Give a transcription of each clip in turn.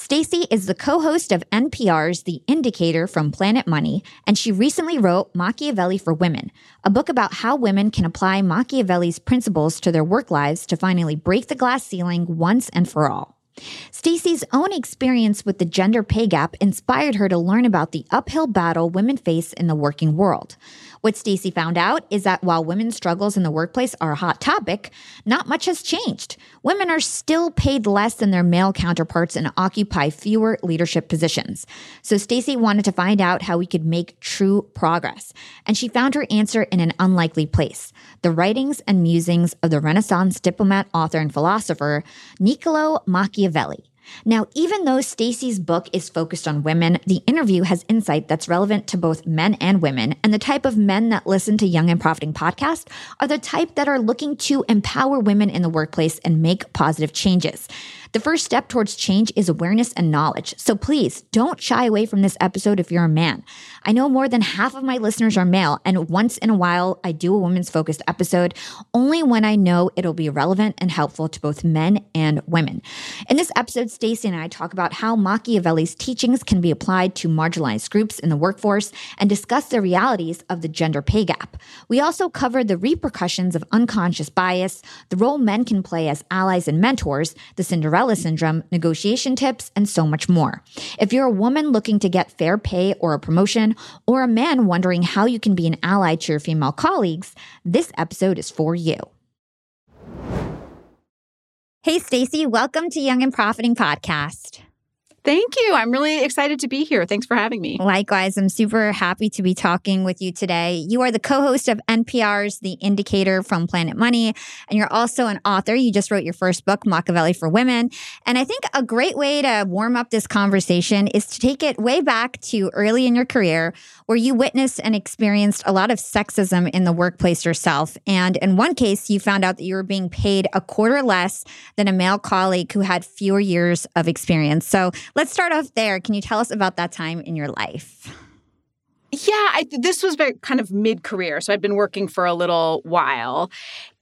Stacey is the co-host of NPR's The Indicator from Planet Money, and she recently wrote Machiavelli for Women, a book about how women can apply Machiavelli's principles to their work lives to finally break the glass ceiling once and for all. Stacey's own experience with the gender pay gap inspired her to learn about the uphill battle women face in the working world. What Stacey found out is that while women's struggles in the workplace are a hot topic, not much has changed. Women are still paid less than their male counterparts and occupy fewer leadership positions. So Stacey wanted to find out how we could make true progress, and she found her answer in an unlikely place: the writings and musings of the Renaissance diplomat, author, and philosopher Niccolo Machiavelli. Now, even though Stacey's book is focused on women, the interview has insight that's relevant to both men and women. And the type of men that listen to Young and Profiting podcast are the type that are looking to empower women in the workplace and make positive changes. The first step towards change is awareness and knowledge. So please don't shy away from this episode if you're a man. I know more than half of my listeners are male, and once in a while I do a women's focused episode only when I know it'll be relevant and helpful to both men and women. In this episode, Stacey and I talk about how Machiavelli's teachings can be applied to marginalized groups in the workforce and discuss the realities of the gender pay gap. We also cover the repercussions of unconscious bias, the role men can play as allies and mentors, the Cinderella Syndrome, negotiation tips, and so much more. If you're a woman looking to get fair pay or a promotion, or a man wondering how you can be an ally to your female colleagues, this episode is for you. Hey, Stacey, welcome to Young and Profiting Podcast. Thank you. I'm really excited to be here. Thanks for having me. Likewise, I'm super happy to be talking with you today. You are the co host of NPR's The Indicator from Planet Money, and you're also an author. You just wrote your first book, Machiavelli for Women. And I think a great way to warm up this conversation is to take it way back to early in your career where you witnessed and experienced a lot of sexism in the workplace yourself. And in one case, you found out that you were being paid a quarter less than a male colleague who had fewer years of experience. So let's start off there. Can you tell us about that time in your life? Yeah, I, this was kind of mid career. So I'd been working for a little while.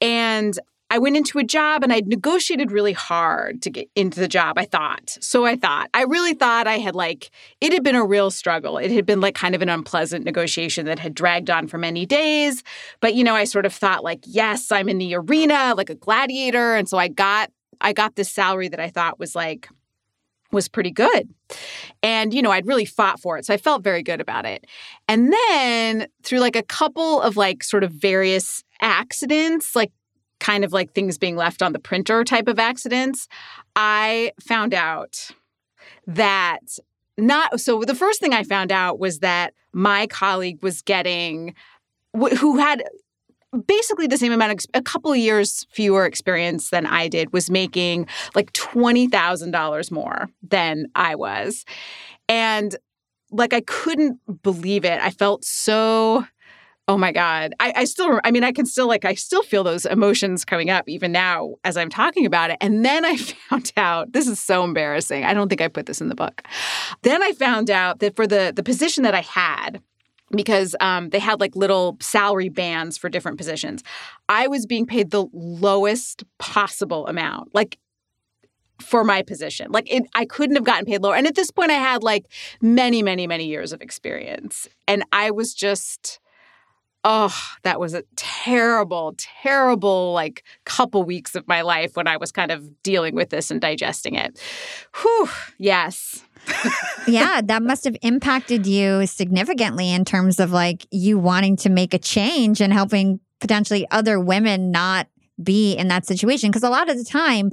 And I went into a job and I'd negotiated really hard to get into the job, I thought. So I thought, I really thought I had like, it had been a real struggle. It had been like kind of an unpleasant negotiation that had dragged on for many days. But, you know, I sort of thought like, yes, I'm in the arena like a gladiator. And so I got, I got this salary that I thought was like, was pretty good. And, you know, I'd really fought for it. So I felt very good about it. And then through like a couple of like sort of various accidents, like kind of like things being left on the printer type of accidents, I found out that not so the first thing I found out was that my colleague was getting who had basically the same amount of a couple years fewer experience than I did was making like $20,000 more than I was. And like I couldn't believe it. I felt so Oh my God. I, I, still, I mean, I can still like, I still feel those emotions coming up even now as I'm talking about it. And then I found out, this is so embarrassing. I don't think I put this in the book. Then I found out that for the, the position that I had, because um, they had like little salary bands for different positions, I was being paid the lowest possible amount. Like, for my position. Like it, I couldn't have gotten paid lower. And at this point I had like many, many, many years of experience. And I was just oh, that was a terrible, terrible like couple weeks of my life when I was kind of dealing with this and digesting it. Whew, yes. yeah, that must have impacted you significantly in terms of like you wanting to make a change and helping potentially other women not be in that situation. Because a lot of the time,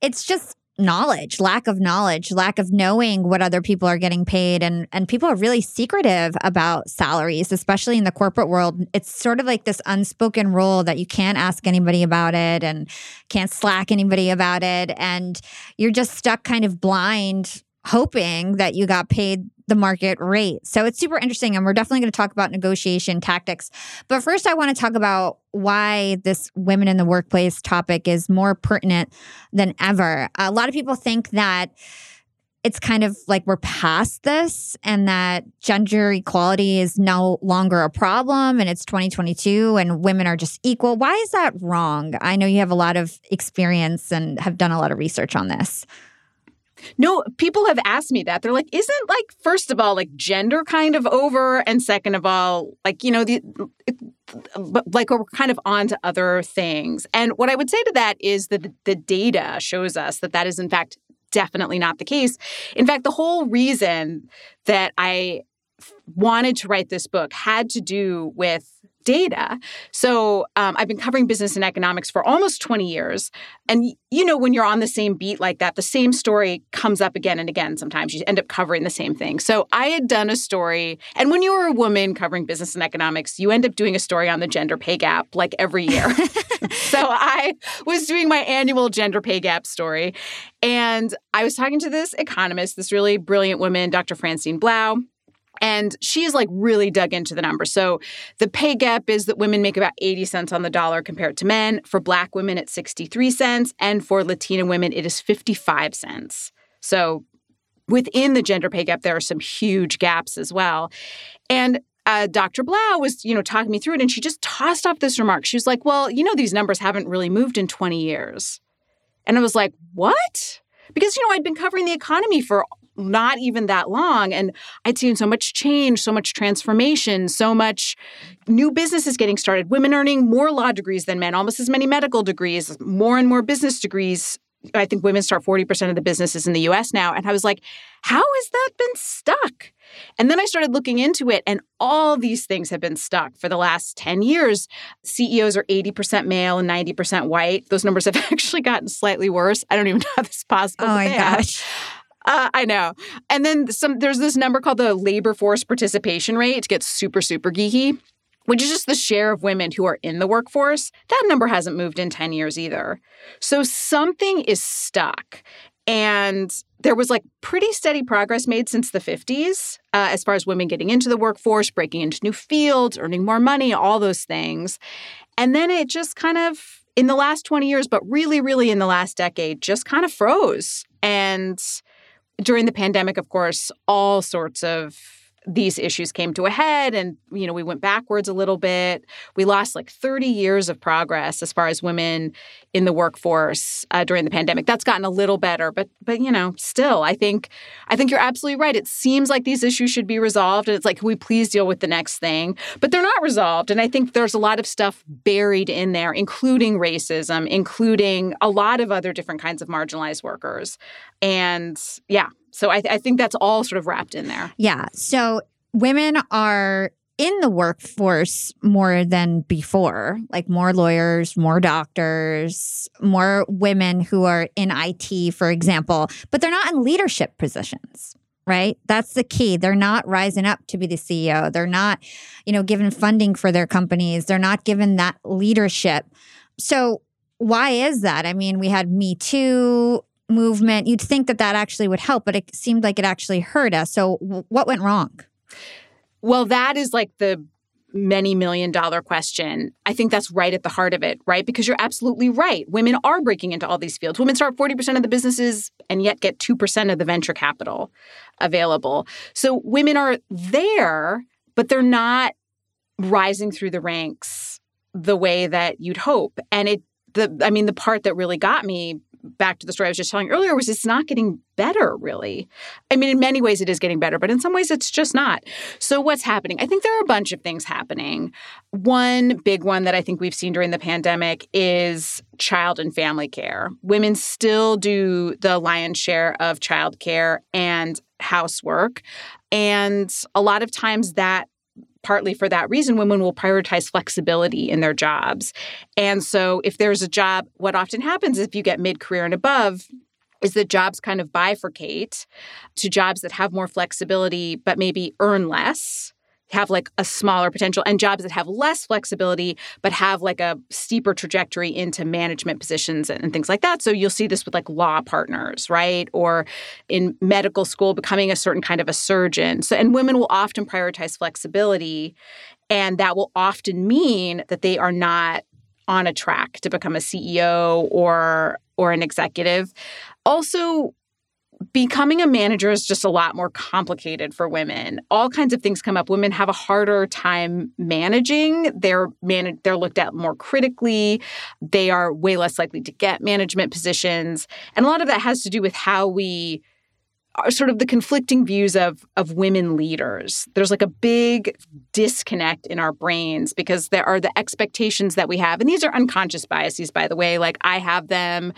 it's just knowledge lack of knowledge lack of knowing what other people are getting paid. And and people are really secretive about salaries especially in the corporate world. It's sort of like this unspoken rule that you can't ask anybody about it and can't slack anybody about it. And you're just stuck kind of blind hoping that you got paid the market rate. So it's super interesting. And we're definitely going to talk about negotiation tactics. But first, I want to talk about why this women in the workplace topic is more pertinent than ever. A lot of people think that it's kind of like we're past this and that gender equality is no longer a problem and it's 2022 and women are just equal. Why is that wrong? I know you have a lot of experience and have done a lot of research on this. No, people have asked me that. They're like, isn't like first of all like gender kind of over, and second of all, like you know the. like we're kind of on to other things. And what I would say to that is that the data shows us that that is in fact definitely not the case. In fact, the whole reason that I wanted to write this book had to do with data. So um, I've been covering business and economics for almost 20 years. And, you know, when you're on the same beat like that, the same story comes up again and again. Sometimes you end up covering the same thing. So I had done a story. And when you're a woman covering business and economics, you end up doing a story on the gender pay gap like every year. so I was doing my annual gender pay gap story. And I was talking to this economist, this really brilliant woman, Dr. Francine Blau. And she's like really dug into the numbers. So the pay gap is that women make about 80 cents on the dollar compared to men. For black women, it's 63 cents. And for Latina women, it is 55 cents. So within the gender pay gap, there are some huge gaps as well. And uh, Dr. Blau was, you know, talking me through it, and she just tossed off this remark. She was like, "Well, you know, these numbers haven't really moved in 20 years," and I was like, "What?" Because you know, I'd been covering the economy for not even that long. And I'd seen so much change, so much transformation, so much new businesses getting started, women earning more law degrees than men, almost as many medical degrees, more and more business degrees. I think women start 40% of the businesses in the US now. And I was like, how has that been stuck? And then I started looking into it, and all these things have been stuck for the last 10 years. CEOs are 80% male and 90% white. Those numbers have actually gotten slightly worse. I don't even know how this is possible. Oh my gosh. Uh, I know. And then some there's this number called the labor force participation rate. It gets super, super geeky, which is just the share of women who are in the workforce. That number hasn't moved in 10 years either. So something is stuck. And there was like pretty steady progress made since the 50s uh, as far as women getting into the workforce, breaking into new fields, earning more money, all those things. And then it just kind of, in the last 20 years, but really, really in the last decade, just kind of froze. And during the pandemic, of course, all sorts of these issues came to a head and you know we went backwards a little bit. We lost like 30 years of progress as far as women in the workforce uh, during the pandemic. That's gotten a little better but but you know still i think i think you're absolutely right. It seems like these issues should be resolved and it's like can we please deal with the next thing? But they're not resolved and i think there's a lot of stuff buried in there including racism including a lot of other different kinds of marginalized workers. And yeah so I, th- I think that's all sort of wrapped in there. Yeah. So women are in the workforce more than before, like more lawyers, more doctors, more women who are in IT, for example, but they're not in leadership positions. Right. That's the key. They're not rising up to be the CEO. They're not, you know, given funding for their companies. They're not given that leadership. So, why is that? I mean, we had Me Too movement, you'd think that that actually would help, but it seemed like it actually hurt us. So, w- what went wrong? Well, that is like the many million dollar question. I think that's right at the heart of it, right? Because you're absolutely right. Women are breaking into all these fields. Women start 40% of the businesses and yet get 2% of the venture capital available. So women are there, but they're not rising through the ranks the way that you'd hope. And it the I mean the part that really got me back to the story I was just telling earlier, was it's not getting better, really. I mean, in many ways it is getting better, but in some ways it's just not. So, what's happening? I think there are a bunch of things happening. One big one that I think we've seen during the pandemic is child and family care. Women still do the lion's share of childcare and housework. And a lot of times that partly for that reason, women will prioritize flexibility in their jobs. And so, if there's a job, what often happens if you get mid career and above is that jobs kind of bifurcate to jobs that have more flexibility but maybe earn less have like a smaller potential and jobs that have less flexibility but have like a steeper trajectory into management positions and, things like that. So you'll see this with like law partners right? Or in medical school becoming a certain kind of a surgeon. So and women will often prioritize flexibility and that will often mean that they are not on a track to become a CEO or or an executive. Also becoming a manager is just a lot more complicated for women. All kinds of things come up. Women have a harder time managing. They're man- they're looked at more critically. They are way less likely to get management positions. And a lot of that has to do with how we are sort of the conflicting views of of women leaders. There's like a big disconnect in our brains because there are the expectations that we have. And these are unconscious biases by the way. Like I have them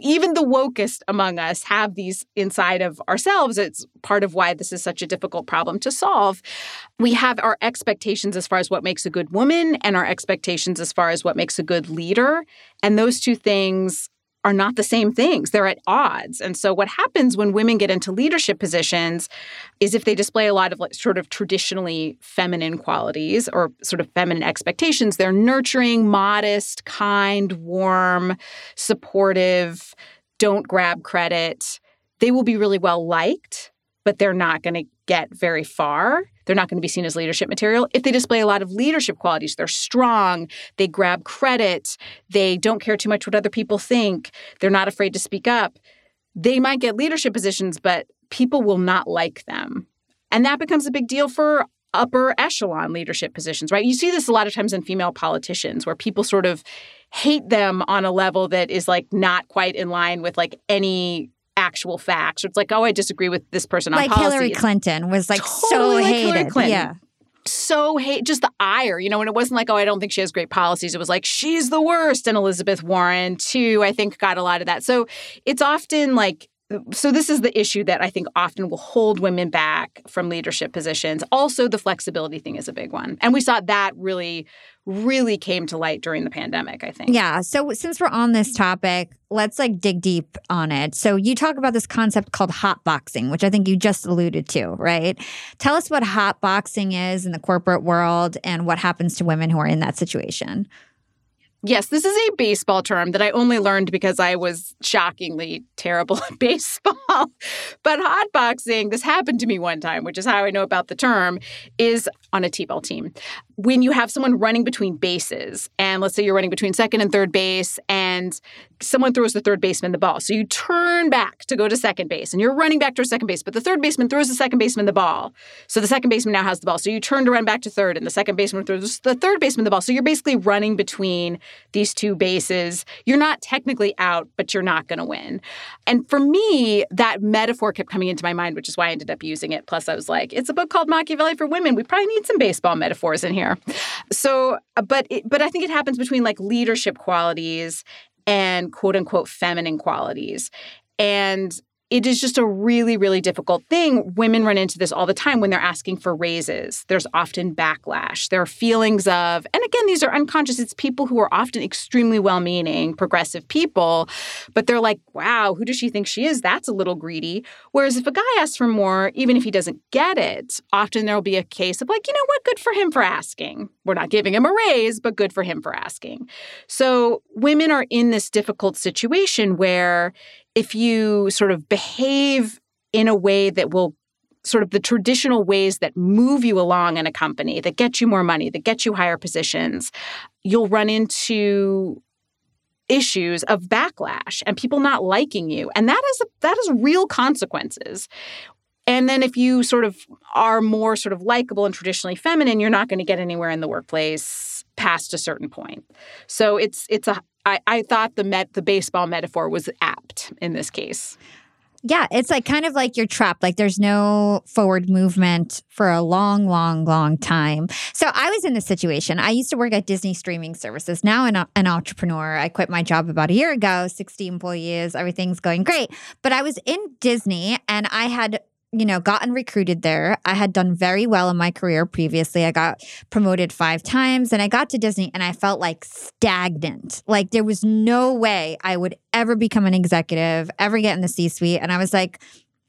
even the wokest among us have these inside of ourselves. It's part of why this is such a difficult problem to solve. We have our expectations as far as what makes a good woman and our expectations as far as what makes a good leader. And those two things are not the same things. They're at odds. And so what happens when women get into leadership positions is if they display a lot of like sort of traditionally feminine qualities or sort of feminine expectations, they're nurturing, modest, kind, warm, supportive, don't grab credit. They will be really well liked, but they're not going to get very far. They're not going to be seen as leadership material. If they display a lot of leadership qualities, they're strong, they grab credit, they don't care too much what other people think, they're not afraid to speak up, they might get leadership positions, but people will not like them. And that becomes a big deal for upper echelon leadership positions, right? You see this a lot of times in female politicians where people sort of hate them on a level that is like not quite in line with like any actual facts. It's like, oh, I disagree with this person on like policy. Hillary Clinton was like Totally so like hated. Hillary Clinton. Yeah. so hate just the ire, you know, and it wasn't like, oh, I don't think she has great policies. It was like, she's the worst. And Elizabeth Warren, too, I think got a lot of that. So it's often like, so this is the issue that I think often will hold women back from leadership positions. Also, the flexibility thing is a big one. And we saw that really, really came to light during the pandemic, I think. Yeah. So since we're on this topic, let's like dig deep on it. So you talk about this concept called hot boxing, which I think you just alluded to, right? Tell us what hot boxing is in the corporate world and what happens to women who are in that situation. Yes, this is a baseball term that I only learned because I was shockingly terrible at baseball. but hotboxing, this happened to me one time, which is how I know about the term, is on a T-ball team. When you have someone running between bases, and let's say you're running between second and third base, and someone throws the third baseman the ball. So you turn back to go to second base, and you're running back to second base, but the third baseman throws the second baseman the ball. So the second baseman now has the ball. So you turn to run back to third, and the second baseman throws the third baseman the ball. So you're basically running between these two bases. You're not technically out, but you're not going to win. And for me, that metaphor kept coming into my mind, which is why I ended up using it. Plus, I was like, it's a book called Machiavelli for Women. We probably need some baseball metaphors in here. So, uh, but it, but I think it happens between like leadership qualities and quote unquote feminine qualities. And it is just a really, really difficult thing. Women run into this all the time when they're asking for raises. There's often backlash. There are feelings of, and again, these are unconscious. It's people who are often extremely well meaning, progressive people, but they're like, wow, who does she think she is? That's a little greedy. Whereas if a guy asks for more, even if he doesn't get it, often there'll be a case of like, you know what, good for him for asking. We're not giving him a raise, but good for him for asking. So women are in this difficult situation where if you sort of behave in a way that will sort of the traditional ways that move you along in a company, that get you more money, that get you higher positions, you'll run into issues of backlash and people not liking you. And that is that is real consequences. And then if you sort of are more sort of likable and traditionally feminine, you're not going to get anywhere in the workplace past a certain point. So it's it's a I, I thought the met the baseball metaphor was apt in this case. Yeah, it's like kind of like you're trapped. Like there's no forward movement for a long, long, long time. So I was in this situation. I used to work at Disney streaming services. Now I'm an entrepreneur. I quit my job about a year ago, 60 employees, everything's going great. But I was in Disney and I had you know, gotten recruited there. I had done very well in my career previously. I got promoted five times and I got to Disney and I felt like stagnant. Like there was no way I would ever become an executive, ever get in the C suite. And I was like,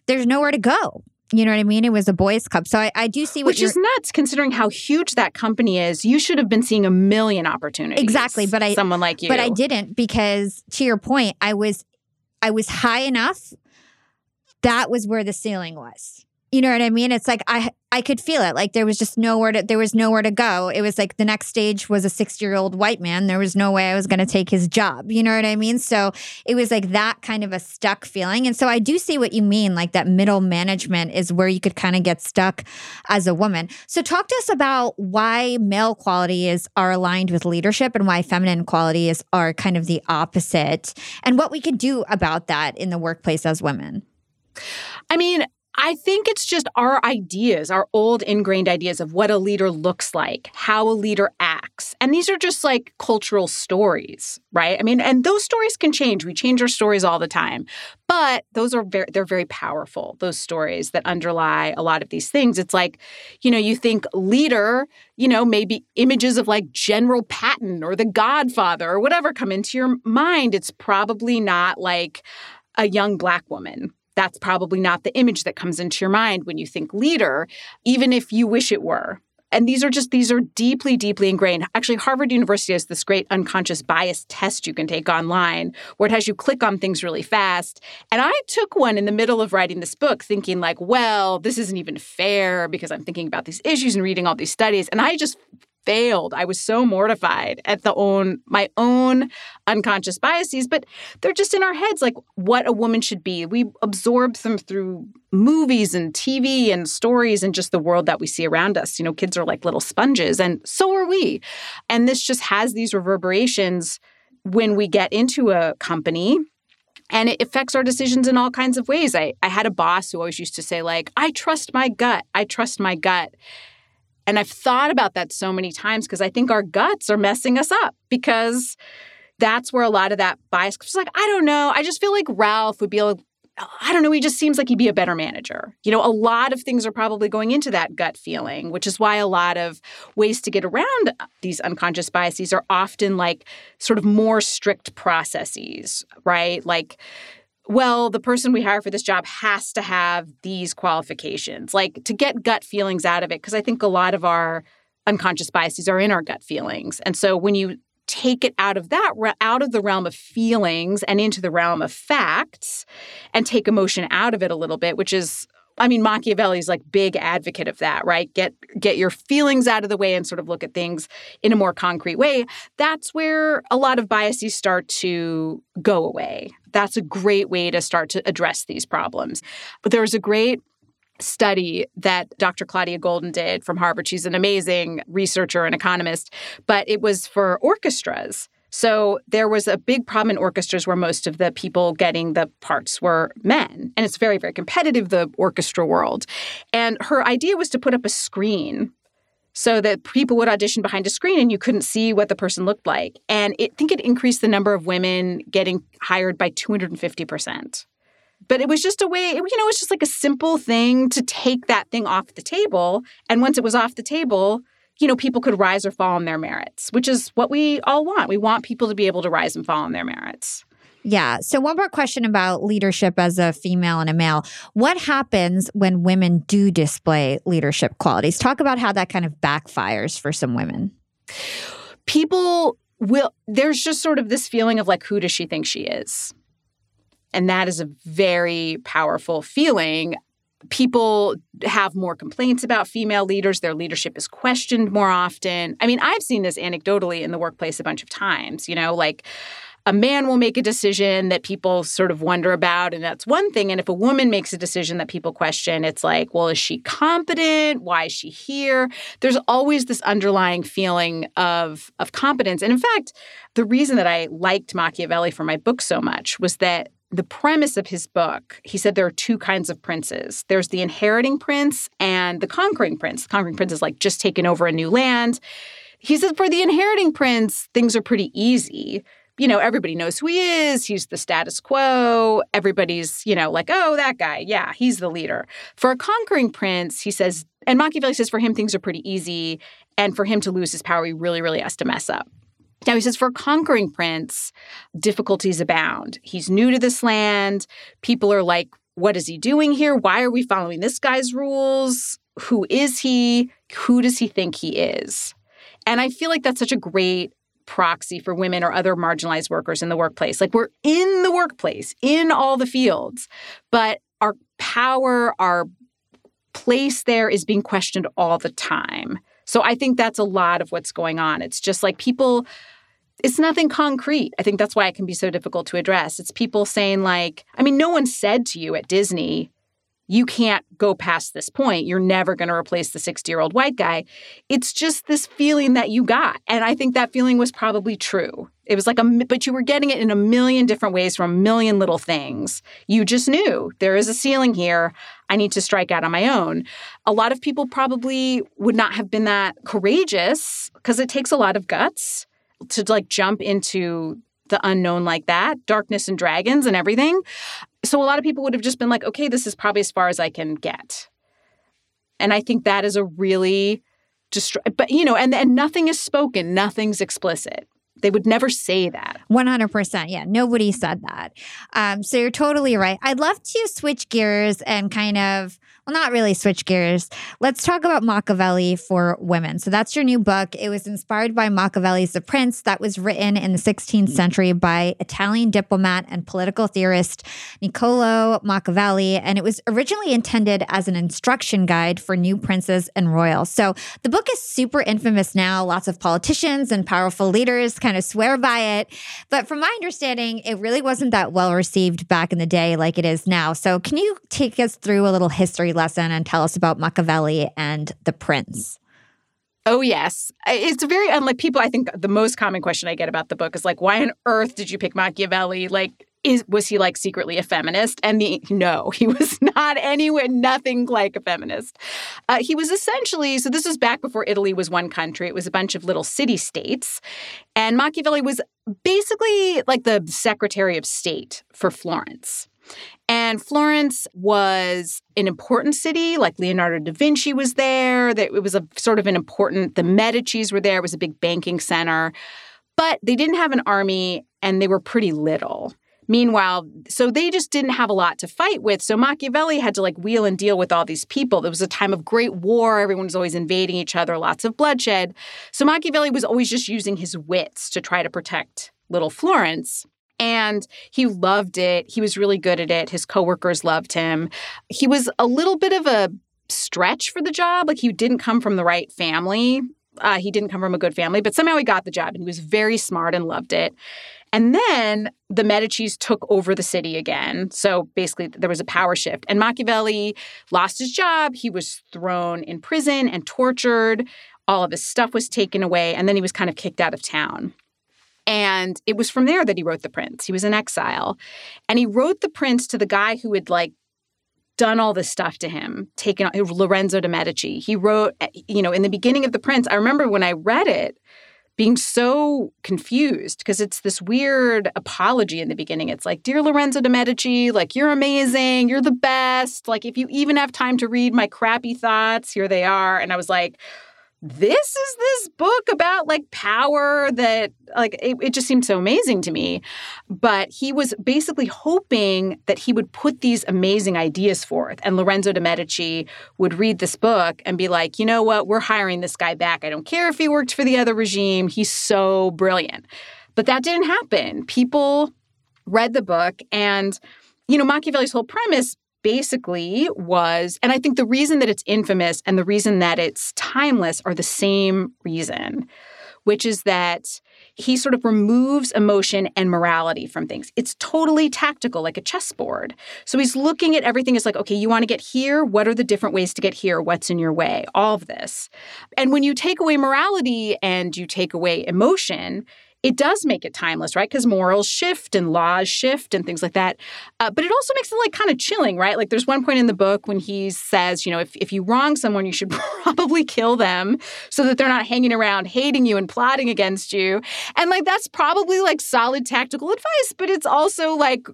there's nowhere to go. You know what I mean? It was a boys' club. So I, I do see what Which is nuts considering how huge that company is. You should have been seeing a million opportunities. Exactly. But I someone like you. But I didn't because to your point, I was I was high enough that was where the ceiling was. You know what I mean? It's like I I could feel it. Like there was just nowhere to there was nowhere to go. It was like the next stage was a 60-year-old white man. There was no way I was going to take his job. You know what I mean? So it was like that kind of a stuck feeling. And so I do see what you mean like that middle management is where you could kind of get stuck as a woman. So talk to us about why male qualities are aligned with leadership and why feminine qualities are kind of the opposite and what we could do about that in the workplace as women. I mean, I think it's just our ideas, our old ingrained ideas of what a leader looks like, how a leader acts. And these are just like cultural stories, right? I mean, and those stories can change. We change our stories all the time. But those are very they're very powerful, those stories that underlie a lot of these things. It's like, you know, you think leader, you know, maybe images of like General Patton or the Godfather or whatever come into your mind. It's probably not like a young black woman that's probably not the image that comes into your mind when you think leader, even if you wish it were. And these are just, these are deeply, deeply ingrained. Actually, Harvard University has this great unconscious bias test you can take online where it has you click on things really fast. And I took one in the middle of writing this book thinking, like, well, this isn't even fair because I'm thinking about these issues and reading all these studies. And I just failed. I was so mortified at the own my own unconscious biases, but they're just in our heads like what a woman should be. We absorb them through movies and TV and stories and just the world that we see around us. You know, kids are like little sponges and so are we. And this just has these reverberations when we get into a company and it affects our decisions in all kinds of ways. I, I had a boss who always used to say, like, I trust my gut. I trust my gut. And I've thought about that so many times because I think our guts are messing us up because that's where a lot of that bias comes. Like, I don't know. I just feel like Ralph would be able, I don't know. He just seems like he'd be a better manager. You know, a lot of things are probably going into that gut feeling, which is why a lot of ways to get around these unconscious biases are often like sort of more strict processes, right? Like, well, the person we hire for this job has to have these qualifications, like to get gut feelings out of it. Because I think a lot of our unconscious biases are in our gut feelings. And so when you take it out of that out of the realm of feelings and into the realm of facts and take emotion out of it a little bit which is I mean, Machiavelli's like big advocate of that, right? Get get your feelings out of the way and sort of look at things in a more concrete way. That's where a lot of biases start to go away. That's a great way to start to address these problems. But there was a great study that Dr. Claudia Goldin did from Harvard. She's an amazing researcher and economist, but it was for orchestras. So there was a big problem in orchestras where most of the people getting the parts were men. And it's very, very competitive, the orchestra world. And her idea was to put up a screen so that people would audition behind a screen and you couldn't see what the person looked like. And it, I think it increased the number of women getting hired by 250%. But it was just a way, you know, it's just like a simple thing to take that thing off the table. And once it was off the table, you know, people could rise or fall on their merits, which is what we all want. We want people to be able to rise and fall on their merits. Yeah. So, one more question about leadership as a female and a male. What happens when women do display leadership qualities? Talk about how that kind of backfires for some women. People will, there's just sort of this feeling of like, who does she think she is? And that is a very powerful feeling people have more complaints about female leaders. Their leadership is questioned more often. I mean, I've seen this anecdotally in the workplace a bunch of times. You know, like a man will make a decision that people sort of wonder about, and that's one thing. And if a woman makes a decision that people question, it's like, well, is she competent? Why is she here? There's always this underlying feeling of, of competence. And in fact, the reason that I liked Machiavelli for my book so much was that the premise of his book, he said there are two kinds of princes. There's the inheriting prince and the conquering prince. The conquering prince is like just taking over a new land. He said for the inheriting prince, things are pretty easy. You know, everybody knows who he is. He's the status quo. Everybody's, you know, like, oh, that guy. Yeah, he's the leader. For a conquering prince, he says, and Machiavelli says for him, things are pretty easy. And for him to lose his power, he really, really has to mess up. Now, he says, for a conquering prince, difficulties abound. He's new to this land. People are like, what is he doing here? Why are we following this guy's rules? Who is he? Who does he think he is? And I feel like that's such a great proxy for women or other marginalized workers in the workplace. Like we're in the workplace, in all the fields, but our power, our place there is being questioned all the time. So I think that's a lot of what's going on. It's just like people, it's nothing concrete. I think that's why it can be so difficult to address. It's people saying, like, I mean, no one said to you at Disney, you can't go past this point. You're never going to replace the 60 year old white guy. It's just this feeling that you got. And I think that feeling was probably true. It was like a, but you were getting it in a million different ways from a million little things. You just knew there is a ceiling here. I need to strike out on my own. A lot of people probably would not have been that courageous because it takes a lot of guts to like jump into the unknown like that, darkness and dragons and everything. So a lot of people would have just been like, okay, this is probably as far as I can get. And I think that is a really just but you know, and and nothing is spoken, nothing's explicit. They would never say that. 100%. Yeah. Nobody said that. Um, so you're totally right. I'd love to switch gears and kind of well, not really switch gears. Let's talk about Machiavelli for women. So that's your new book. It was inspired by Machiavelli's The Prince that was written in the 16th century by Italian diplomat and political theorist Niccolo Machiavelli. And it was originally intended as an instruction guide for new princes and royals. So the book is super infamous now. Lots of politicians and powerful leaders kind of swear by it. But from my understanding, it really wasn't that well received back in the day like it is now. So can you take us through a little history lesson and tell us about Machiavelli and the prince. Oh, yes. It's very unlike people. I think the most common question I get about the book is like, why on earth did you pick Machiavelli? Like, is was he like secretly a feminist? And the no, he was not anywhere, nothing like a feminist. Uh, he was essentially so. This was back before Italy was one country. It was a bunch of little city states, and Machiavelli was basically like the Secretary of State for Florence. And Florence was an important city, like Leonardo da Vinci was there. It was a sort of an important, the Medicis were there, it was a big banking center. But they didn't have an army and they were pretty little. Meanwhile, so they just didn't have a lot to fight with. So Machiavelli had to like wheel and deal with all these people. It was a time of great war. Everyone was always invading each other, lots of bloodshed. So Machiavelli was always just using his wits to try to protect little Florence. And he loved it. He was really good at it. His coworkers loved him. He was a little bit of a stretch for the job. Like he didn't come from the right family. Uh, he didn't come from a good family, but somehow he got the job and he was very smart and loved it. And then the Medicis took over the city again. So basically, there was a power shift. And Machiavelli lost his job. He was thrown in prison and tortured. All of his stuff was taken away. And then he was kind of kicked out of town. And it was from there that he wrote The Prince. He was in exile. And he wrote The Prince to the guy who had like done all this stuff to him, taken Lorenzo de Medici. He wrote, eh, you know, in the beginning of The Prince, I remember when I read it being so confused because it's this weird apology in the beginning. It's like, Dear Lorenzo de Medici, like, you're amazing. You're the best. Like, if you even have time to read my crappy thoughts, here they are. And I was like, this is this book about like power that like it, it, just seemed so amazing to me. But he was basically hoping that he would put these amazing ideas forth and lorenzo de medici would read this book and be like you know what? We're hiring this guy back. I don't care if he worked for the other regime. He's so brilliant. But that didn't happen. People read the book and you know machiavelli's whole premise basically was, and I think the reason that it's infamous and the reason that it's timeless are the same reason, which is that he sort of removes emotion and morality from things. It's totally tactical, like a chessboard. So he's looking at everything as like, okay, you want to get here? What are the different ways to get here? What's in your way? All of this. And when you take away morality and you take away emotion, it does make it timeless, right? Because morals shift and laws shift and things like that. Uh, but it also makes it like kind of chilling, right? Like there's one point in the book when he says, you know, if, if you wrong someone, you should probably kill them so that they're not hanging around hating you and plotting against you. And like that's probably like solid tactical advice, but it's also like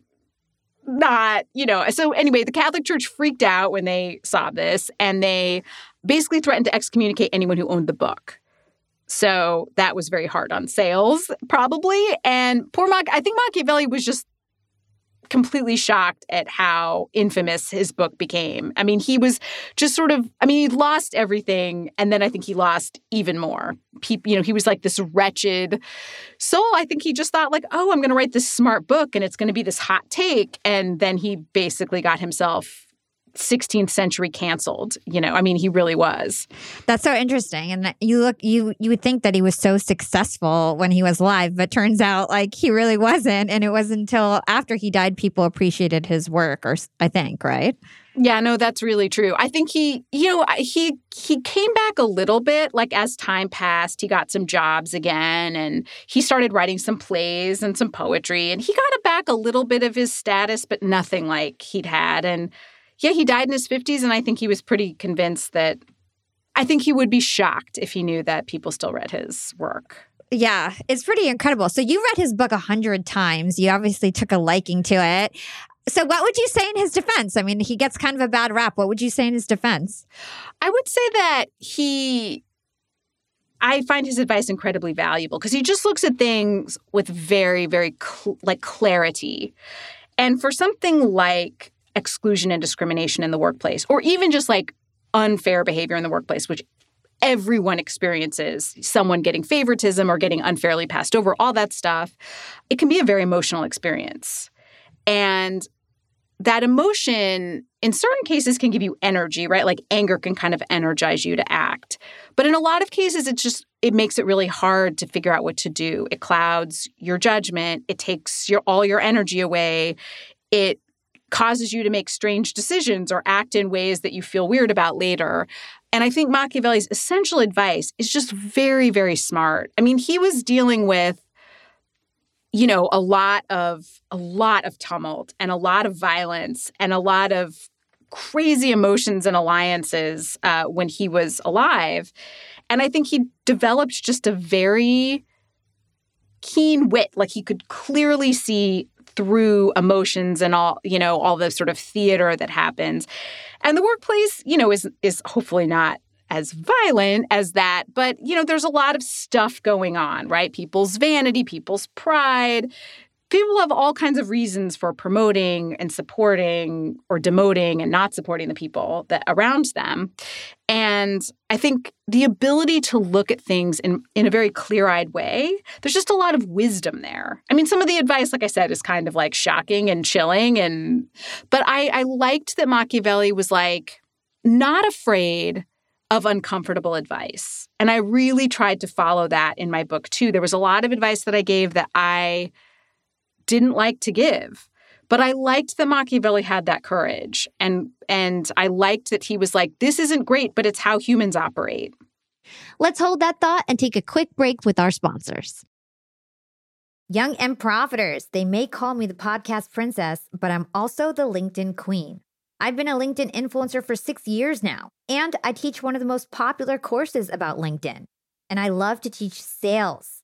not, you know. So anyway, the Catholic Church freaked out when they saw this and they basically threatened to excommunicate anyone who owned the book. So that was very hard on sales, probably. And poor Mach, I think Machiavelli was just completely shocked at how infamous his book became. I mean, he was just sort of, I mean, he lost everything. And then I think he lost even more. He, you know, he was like this wretched soul. I think he just thought, like, oh, I'm going to write this smart book and it's going to be this hot take. And then he basically got himself 16th century canceled you know i mean he really was. That's so interesting. And you look you you would think that he was so successful when he was alive but turns out like he really wasn't. And it wasn't until after he died people appreciated his work or i think right? Yeah, no, that's really true. I think he, you know, he he came back a little bit like as time passed, he got some jobs again and he started writing some plays and some poetry and he got back a little bit of his status but nothing like he'd had. And yeah, he died in his 50s, and I think he was pretty convinced that I think he would be shocked if he knew that people still read his work. Yeah, it's pretty incredible. So you read his book a hundred times. You obviously took a liking to it. So what would you say in his defense? I mean, he gets kind of a bad rap. What would you say in his defense? I would say that he I find his advice incredibly valuable because he just looks at things with very very cl- like clarity. And for something like exclusion and discrimination in the workplace, or even just like unfair behavior in the workplace, which everyone experiences someone getting favoritism or getting unfairly passed over, all that stuff. It can be a very emotional experience. And that emotion in certain cases can give you energy, right? Like anger can kind of energize you to act. But in a lot of cases it's just it makes it really hard to figure out what to do. It clouds your judgment, it takes your all your energy away. It causes you to make strange decisions or act in ways that you feel weird about later. And I think Machiavelli's essential advice is just very, very smart. I mean, he was dealing with you know a lot of a lot of tumult and a lot of violence and a lot of crazy emotions and alliances uh, when he was alive and i think he developed just a very keen wit like he could clearly see through emotions and all you know all the sort of theater that happens. And the workplace you know is is hopefully not as violent as that but you know there's a lot of stuff going on right? People's vanity people's pride people have all kinds of reasons for promoting and supporting or demoting and not supporting the people that around them. And i think the ability to look at things in, in a very clear-eyed way there's just a lot of wisdom there. I mean some of the advice like i said is kind of like shocking and chilling and but i i liked that machiavelli was like not afraid of uncomfortable advice. And i really tried to follow that in my book too. There was a lot of advice that i gave that i didn't like to give. But I liked that Machiavelli had that courage. And and I liked that he was like, this isn't great, but it's how humans operate. Let's hold that thought and take a quick break with our sponsors. Young and profiters, they may call me the podcast princess, but I'm also the LinkedIn queen. I've been a LinkedIn influencer for six years now, and I teach one of the most popular courses about LinkedIn. And I love to teach sales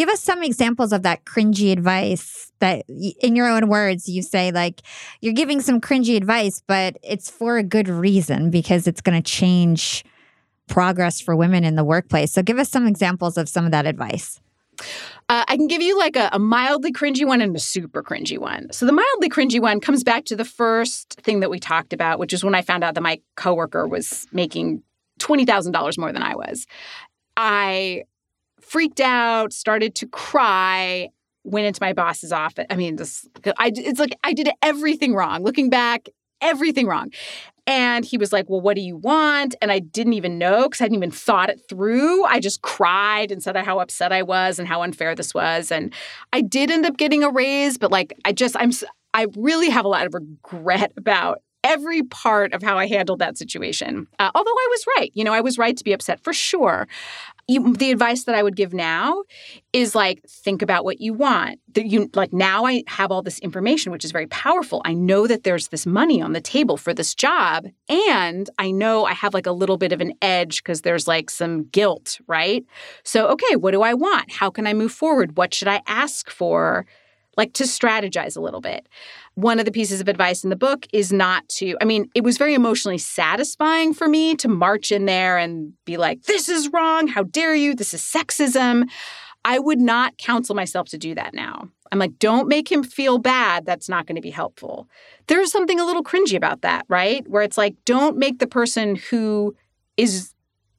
Give us some examples of that cringy advice that, in your own words, you say, like, you're giving some cringy advice, but it's for a good reason because it's going to change progress for women in the workplace. So give us some examples of some of that advice. Uh, I can give you like a, a, mildly cringy one and a super cringy one. So the mildly cringy one comes back to the first thing that we talked about, which is when I found out that my coworker was making twenty thousand dollars more than I was. I freaked out, started to cry, went into my boss's office. I mean, this, I, it's like I did everything wrong. Looking back, everything wrong. And he was like, Well, what do you want? And I didn't even know because I hadn't even thought it through. I just cried and said how upset I was and how unfair this was. And I did end up getting a raise, but like, I just, I'm, I really have a lot of regret about every part of how I handled that situation. Uh, although I was right, you know, I was right to be upset for sure. You, the advice that I would give now is like think about what you want. That you like now I have all this information which is very powerful. I know that there's this money on the table for this job and I know I have like a little bit of an edge because there's like some guilt, right? So okay, what do I want? How can I move forward? What should I ask for? Like to strategize a little bit one of the pieces of advice in the book is not to, I mean, it was very emotionally satisfying for me to march in there and be like, this is wrong. How dare you? This is sexism. I would not counsel myself to do that now. I'm like, don't make him feel bad. That's not going to be helpful. There's something a little cringy about that, right? Where it's like, don't make the person who is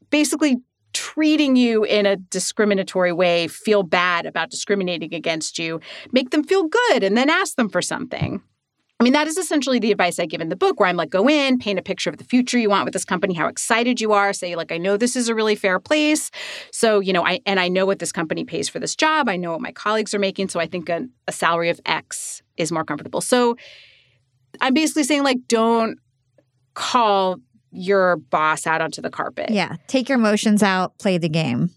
basically treating you in a discriminatory way feel bad about discriminating against you. Make them feel good and then ask them for something. I mean, that is essentially the advice I give in the book, where I'm like, go in, paint a picture of the future you want with this company, how excited you are. Say, like, I know this is a really fair place. So, you know, I and I know what this company pays for this job. I know what my colleagues are making. So I think a, a salary of X is more comfortable. So I'm basically saying, like, don't call your boss out onto the carpet. Yeah. Take your emotions out, play the game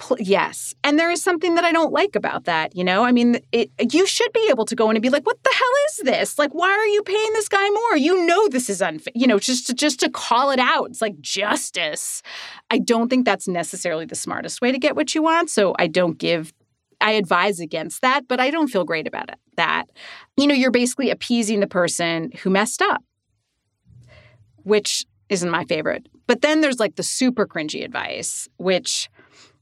pl- yes. And there is something that I don't like about that, you know? I mean, it, you should be able to go in and be like, "What the hell is this? Like why are you paying this guy more? You know this is unfair." You know, just to just to call it out. It's like justice. I don't think that's necessarily the smartest way to get what you want, so I don't give I advise against that, but I don't feel great about it. That, you know, you're basically appeasing the person who messed up, which isn't my favorite. But then there's like the super cringy advice, which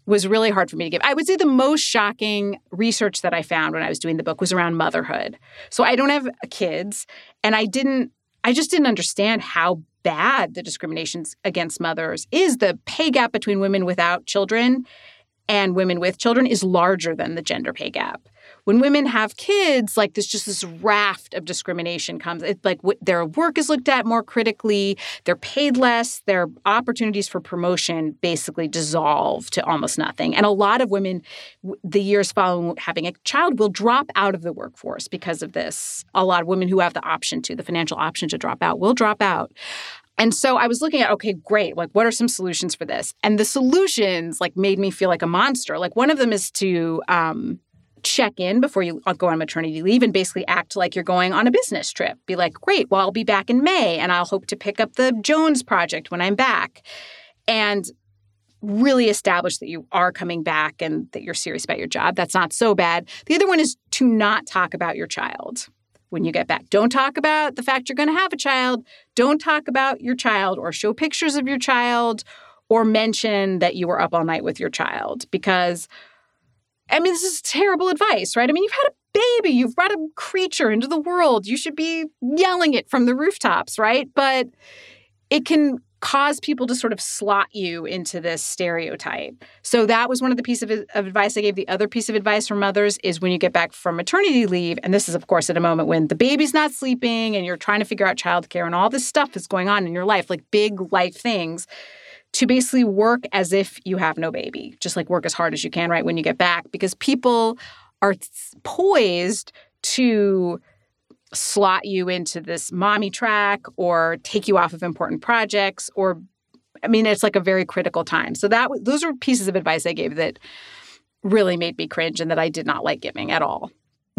was really hard for me to give. I would say the most shocking research that I found when I was doing the book was around motherhood. So I don't have kids and I didn't I just didn't understand how bad the discriminations against mothers is the pay gap between women without children and women with children is larger than the gender pay gap. When women have kids, like there's just this raft of discrimination comes. It's like their work is looked at more critically, they're paid less, their opportunities for promotion basically dissolve to almost nothing. And a lot of women, the years following having a child, will drop out of the workforce because of this. A lot of women who have the option to, the financial option to drop out, will drop out. And so I was looking at, okay, great. Like, what are some solutions for this? And the solutions like made me feel like a monster. Like, one of them is to um, check in before you uh, go on maternity leave and basically act like you're going on a business trip. Be like, great, well, I'll be back in May and I'll hope to pick up the Jones project when I'm back. And really establish that you are coming back and that you're serious about your job. That's not so bad. The other one is to not talk about your child when you get back. Don't talk about the fact you're going to have a child. Don't talk about your child or show pictures of your child or mention that you were up all night with your child because I mean this is terrible advice, right? I mean you've had a baby, you've brought a creature into the world. You should be yelling it from the rooftops, right? But it can cause people to sort of slot you into this stereotype. So that was one of the pieces of, of, advice I gave. The other piece of advice for mothers is when you get back from maternity leave, and this is of course at a moment when the baby's not sleeping and you're trying to figure out childcare and all this stuff is going on in your life, like big life things. To basically work as if you have no baby, just like work as hard as you can right when you get back, because people are poised to slot you into this mommy track or take you off of important projects or I mean it's like a very critical time. So that those are pieces of advice I gave that really made me cringe and that I did not like giving at all.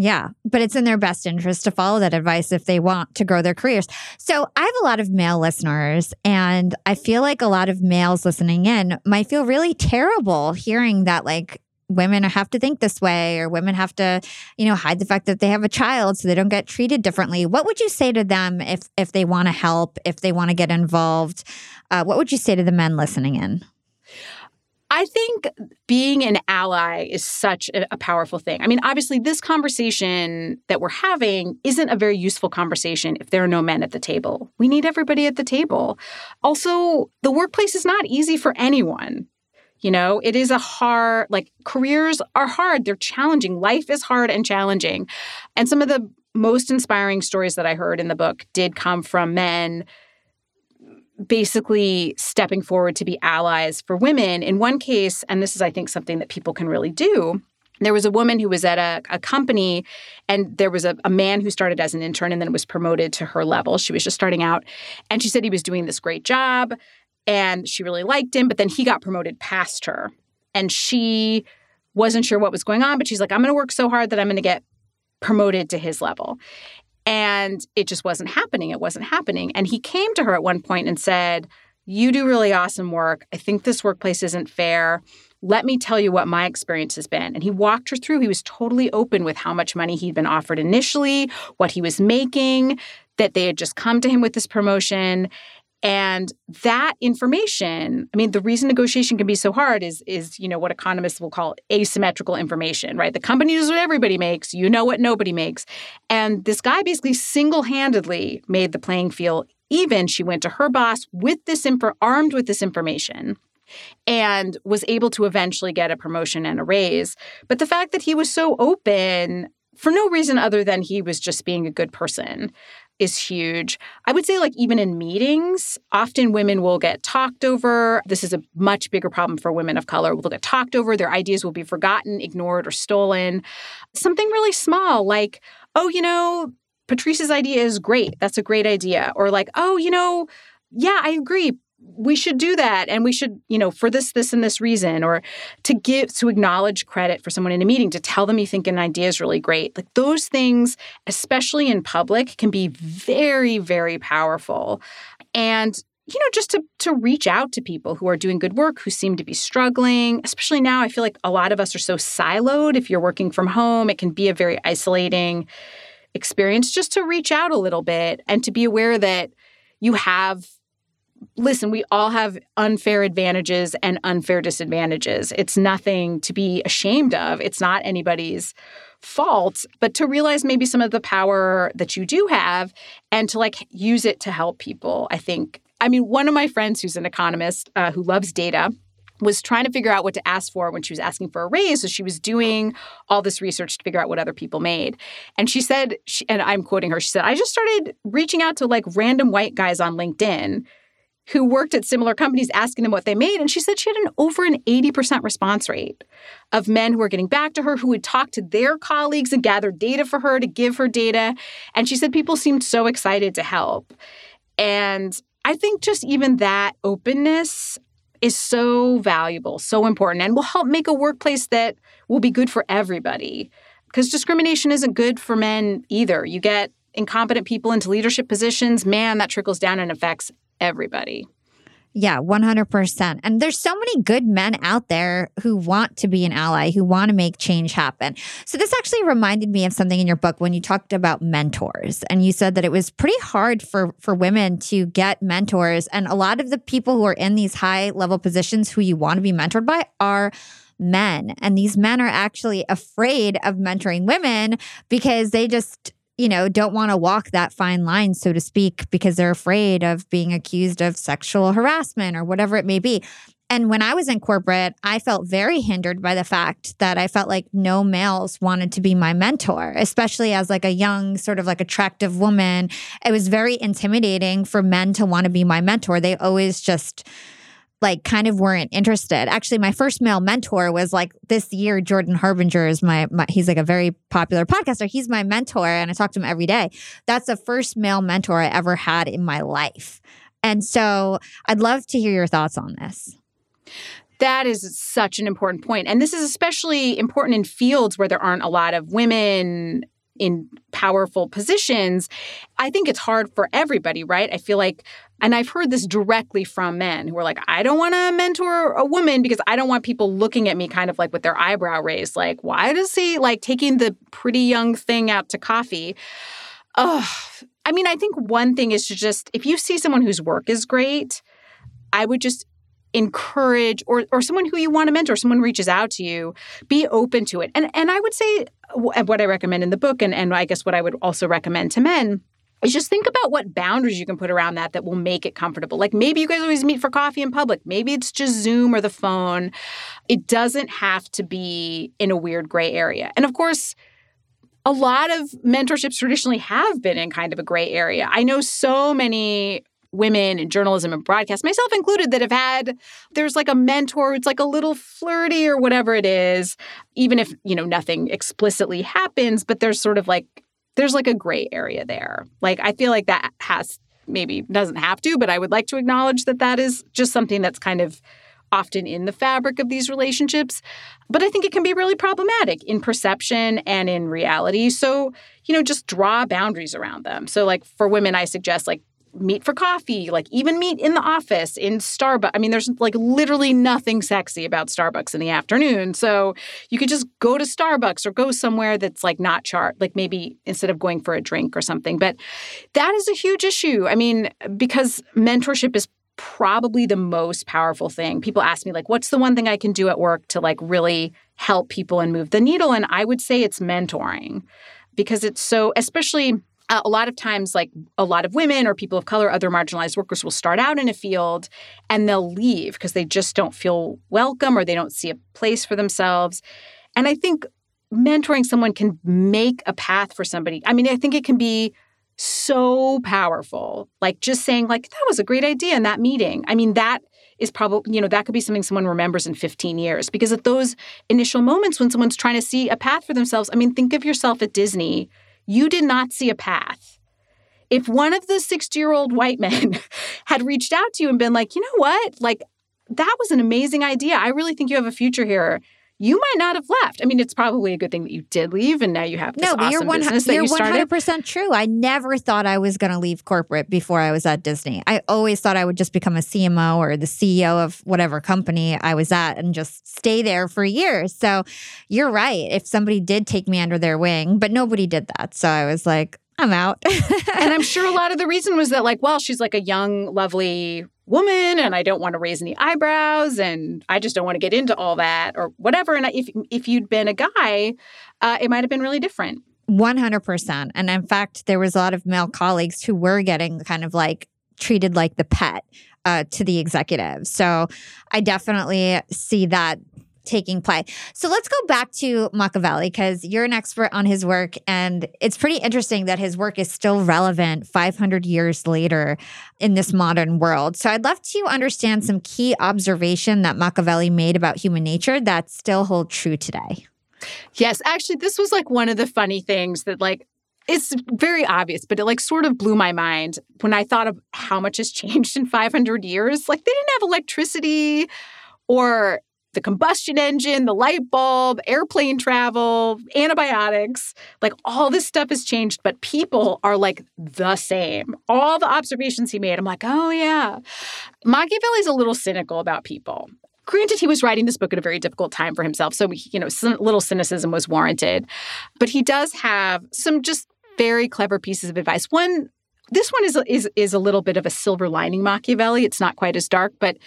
Yeah, but it's in their best interest to follow that advice if they want to grow their careers. So I have a lot of male listeners, and I feel like a lot of males listening in might feel really terrible hearing that, like, women have to think this way or women have to you know hide the fact that they have a child so they don't get treated differently. What would you say to them if if they want to help if they want to get involved? Uh, what would you say to the men listening in I think being an ally is such a, a, powerful thing. I mean, obviously, this conversation that we're having isn't a very useful conversation if there are no men at the table. We need everybody at the table. Also, the workplace is not easy for anyone. You know, it is a hard, like careers are hard. They're challenging. Life is hard and challenging. And some of the most inspiring stories that I heard in the book did come from men basically stepping forward to be allies for women. In one case, and this is, I think, something that people can really do. There was a woman who was at a, a company, and there was a, a man who started as an intern and then was promoted to her level. She was just starting out. And she said he was doing this great job and she really liked him, but then he got promoted past her. And she wasn't sure what was going on, but she's like, I'm going to work so hard that I'm going to get promoted to his level. And it just wasn't happening. It wasn't happening. And he came to her at one point and said, You do really awesome work. I think this workplace isn't fair. Let me tell you what my experience has been. And he walked her through. He was totally open with how much money he'd been offered initially, what he was making, that they had just come to him with this promotion. And that information, I mean, the reason negotiation can be so hard is, is, you know, what economists will call asymmetrical information, right? The company knows what everybody makes, you know what nobody makes. And this guy basically single-handedly made the playing field even. She went to her boss with this info, armed with this information and was able to eventually get a promotion and a raise. But the fact that he was so open for no reason other than he was just being a good person is huge. I would say, like, even in meetings, often women will get talked over. This is a much bigger problem for women of color. They'll get talked over, their ideas will be forgotten, ignored, or stolen. Something really small, like, oh, you know, Patrice's idea is great. That's a great idea. Or, like, oh, you know, yeah, I agree we should do that and we should you know for this this and this reason or to give to acknowledge credit for someone in a meeting to tell them you think an idea is really great. Like those things especially in public can be very very powerful. And you know just to to reach out to people who are doing good work who seem to be struggling. Especially now i feel like a lot of us are so siloed. If you're working from home it can be a very isolating experience just to reach out a little bit and to be aware that you have listen, we all have unfair advantages and unfair disadvantages. It's nothing to be ashamed of. It's not anybody's fault, but to realize maybe some of the power that you do have and to like use it to help people, I think I mean, one of my friends who's an economist uh, who loves data was trying to figure out what to ask for when she was asking for a raise. So she was doing all this research to figure out what other people made. And she said, she, and I'm quoting her, she said, I just started reaching out to like random white guys on LinkedIn who worked at similar companies asking them what they made. And she said she had an over an 80% response rate of men who were getting back to her, who would talk to their colleagues and gather data for her to give her data. And she said people seemed so excited to help. And I think just even that openness is so valuable, so important, and will help make a workplace that will be good for everybody. Because discrimination isn't good for men either. You get incompetent people into leadership positions, man, that trickles down and affects everybody. Yeah, 100%. And there's so many good men out there who want to be an ally, who want to make change happen. So, this actually reminded me of something in your book when you talked about mentors. And you said that it was pretty hard for, for women to get mentors. And a lot of the people who are in these high level positions who you want to be mentored by are men. And these men are actually afraid of mentoring women because they just you know, don't want to walk that fine line, so to speak, because they're afraid of being accused of sexual harassment or whatever it may be. And when I was in corporate, I felt very hindered by the fact that I felt like no males wanted to be my mentor, especially as like a young, sort of like attractive woman. It was very intimidating for men to want to be my mentor. They always just like kind of weren't interested. Actually, my first male mentor was like this year. Jordan Harbinger is my, my, he's like a very popular podcaster. He's my mentor, and I talk to him every day. That's the first male mentor I ever had in my life, and so I'd love to hear your thoughts on this. That is such an important point, and this is especially important in fields where there aren't a lot of women in powerful positions, I think it's hard for everybody, right? I feel like and I've heard this directly from men who are like, I don't want to mentor a woman because I don't want people looking at me kind of like with their eyebrow raised, like, why does he like taking the pretty young thing out to coffee? Oh, I mean, I think one thing is to just, if you see someone whose work is great, I would just encourage or or someone who you want to mentor someone reaches out to you be open to it and and i would say what i recommend in the book and and i guess what i would also recommend to men is just think about what boundaries you can put around that that will make it comfortable. Like maybe you guys always meet for coffee in public. Maybe it's just Zoom or the phone. It doesn't have to be in a weird gray area. And of course, a lot of mentorships traditionally have been in kind of a gray area. I know so many women in journalism and broadcast, myself included, that have had there's like a mentor it's like a little flirty or whatever it is, even if, you know, nothing explicitly happens, but there's sort of like there's like a gray area there. Like I feel like that has maybe doesn't have to, but I would like to acknowledge that that is just something that's kind of often in the fabric of these relationships. But I think it can be really problematic in perception and in reality. So, you know, just draw boundaries around them. So, like for women, I suggest like meet for coffee, like even meet in the office, in Starbucks. I mean, there's like literally nothing sexy about Starbucks in the afternoon. So you could just go to Starbucks or go somewhere that's like not chart, like maybe instead of going for a drink or something. But that is a huge issue. I mean, because mentorship is probably the most powerful thing. People ask me like what's the one thing I can do at work to like really help people and move the needle and I would say it's mentoring because it's so especially uh, a lot of times like a lot of women or people of color other marginalized workers will start out in a field and they'll leave because they just don't feel welcome or they don't see a place for themselves. And i think mentoring someone can make a path for somebody. I mean i think it can be so powerful like just saying like that was a great idea in that meeting. I mean that is probably you know that could be something someone remembers in 15 years because at those initial moments when someone's trying to see a path for themselves i mean think of yourself at disney you did not see a path. If one of the 60 year old white men had reached out to you and been like, you know what? Like, that was an amazing idea. I really think you have a future here you might not have left. I mean, it's probably a good thing that you did leave, and now you have this no, but awesome you're one, business that you're you started. You're 100 percent true. I never thought I was going to leave corporate before I was at Disney. I always thought I would just become a CMO or the CEO of whatever company I was at and just stay there for years. So you're right. If somebody did take me under their wing, but nobody did that, so I was like, I'm out. and I'm sure a lot of the reason was that, like, well, she's like a young, lovely woman and I don't want to raise any eyebrows and I just don't want to get into all that or whatever. And if if you'd been a guy, uh, it might have been really different. 100%. And in fact, there was a lot of male colleagues who were getting kind of like treated like the pet uh, to the executive. So I definitely see that taking play. So let's go back to Machiavelli because you're an expert on his work. And it's pretty interesting that his work is still relevant 500 years later in this modern world. So I'd love to understand some key observation that Machiavelli made about human nature that still hold true today. Yes, actually, this was like one of the funny things that, like, it's very obvious, but it like sort of blew my mind when I thought of how much has changed in 500 years. Like, they didn't have electricity or the combustion engine, the light bulb, airplane travel, antibiotics, like all this stuff has changed, but people are like the same. All the observations he made, I'm like, oh yeah. Machiavelli's a little cynical about people. Granted, he was writing this book at a very difficult time for himself, so you know, little cynicism was warranted. But he does have some just very clever pieces of advice. One this one is is is a little bit of a silver lining Machiavelli. It's not quite as dark, but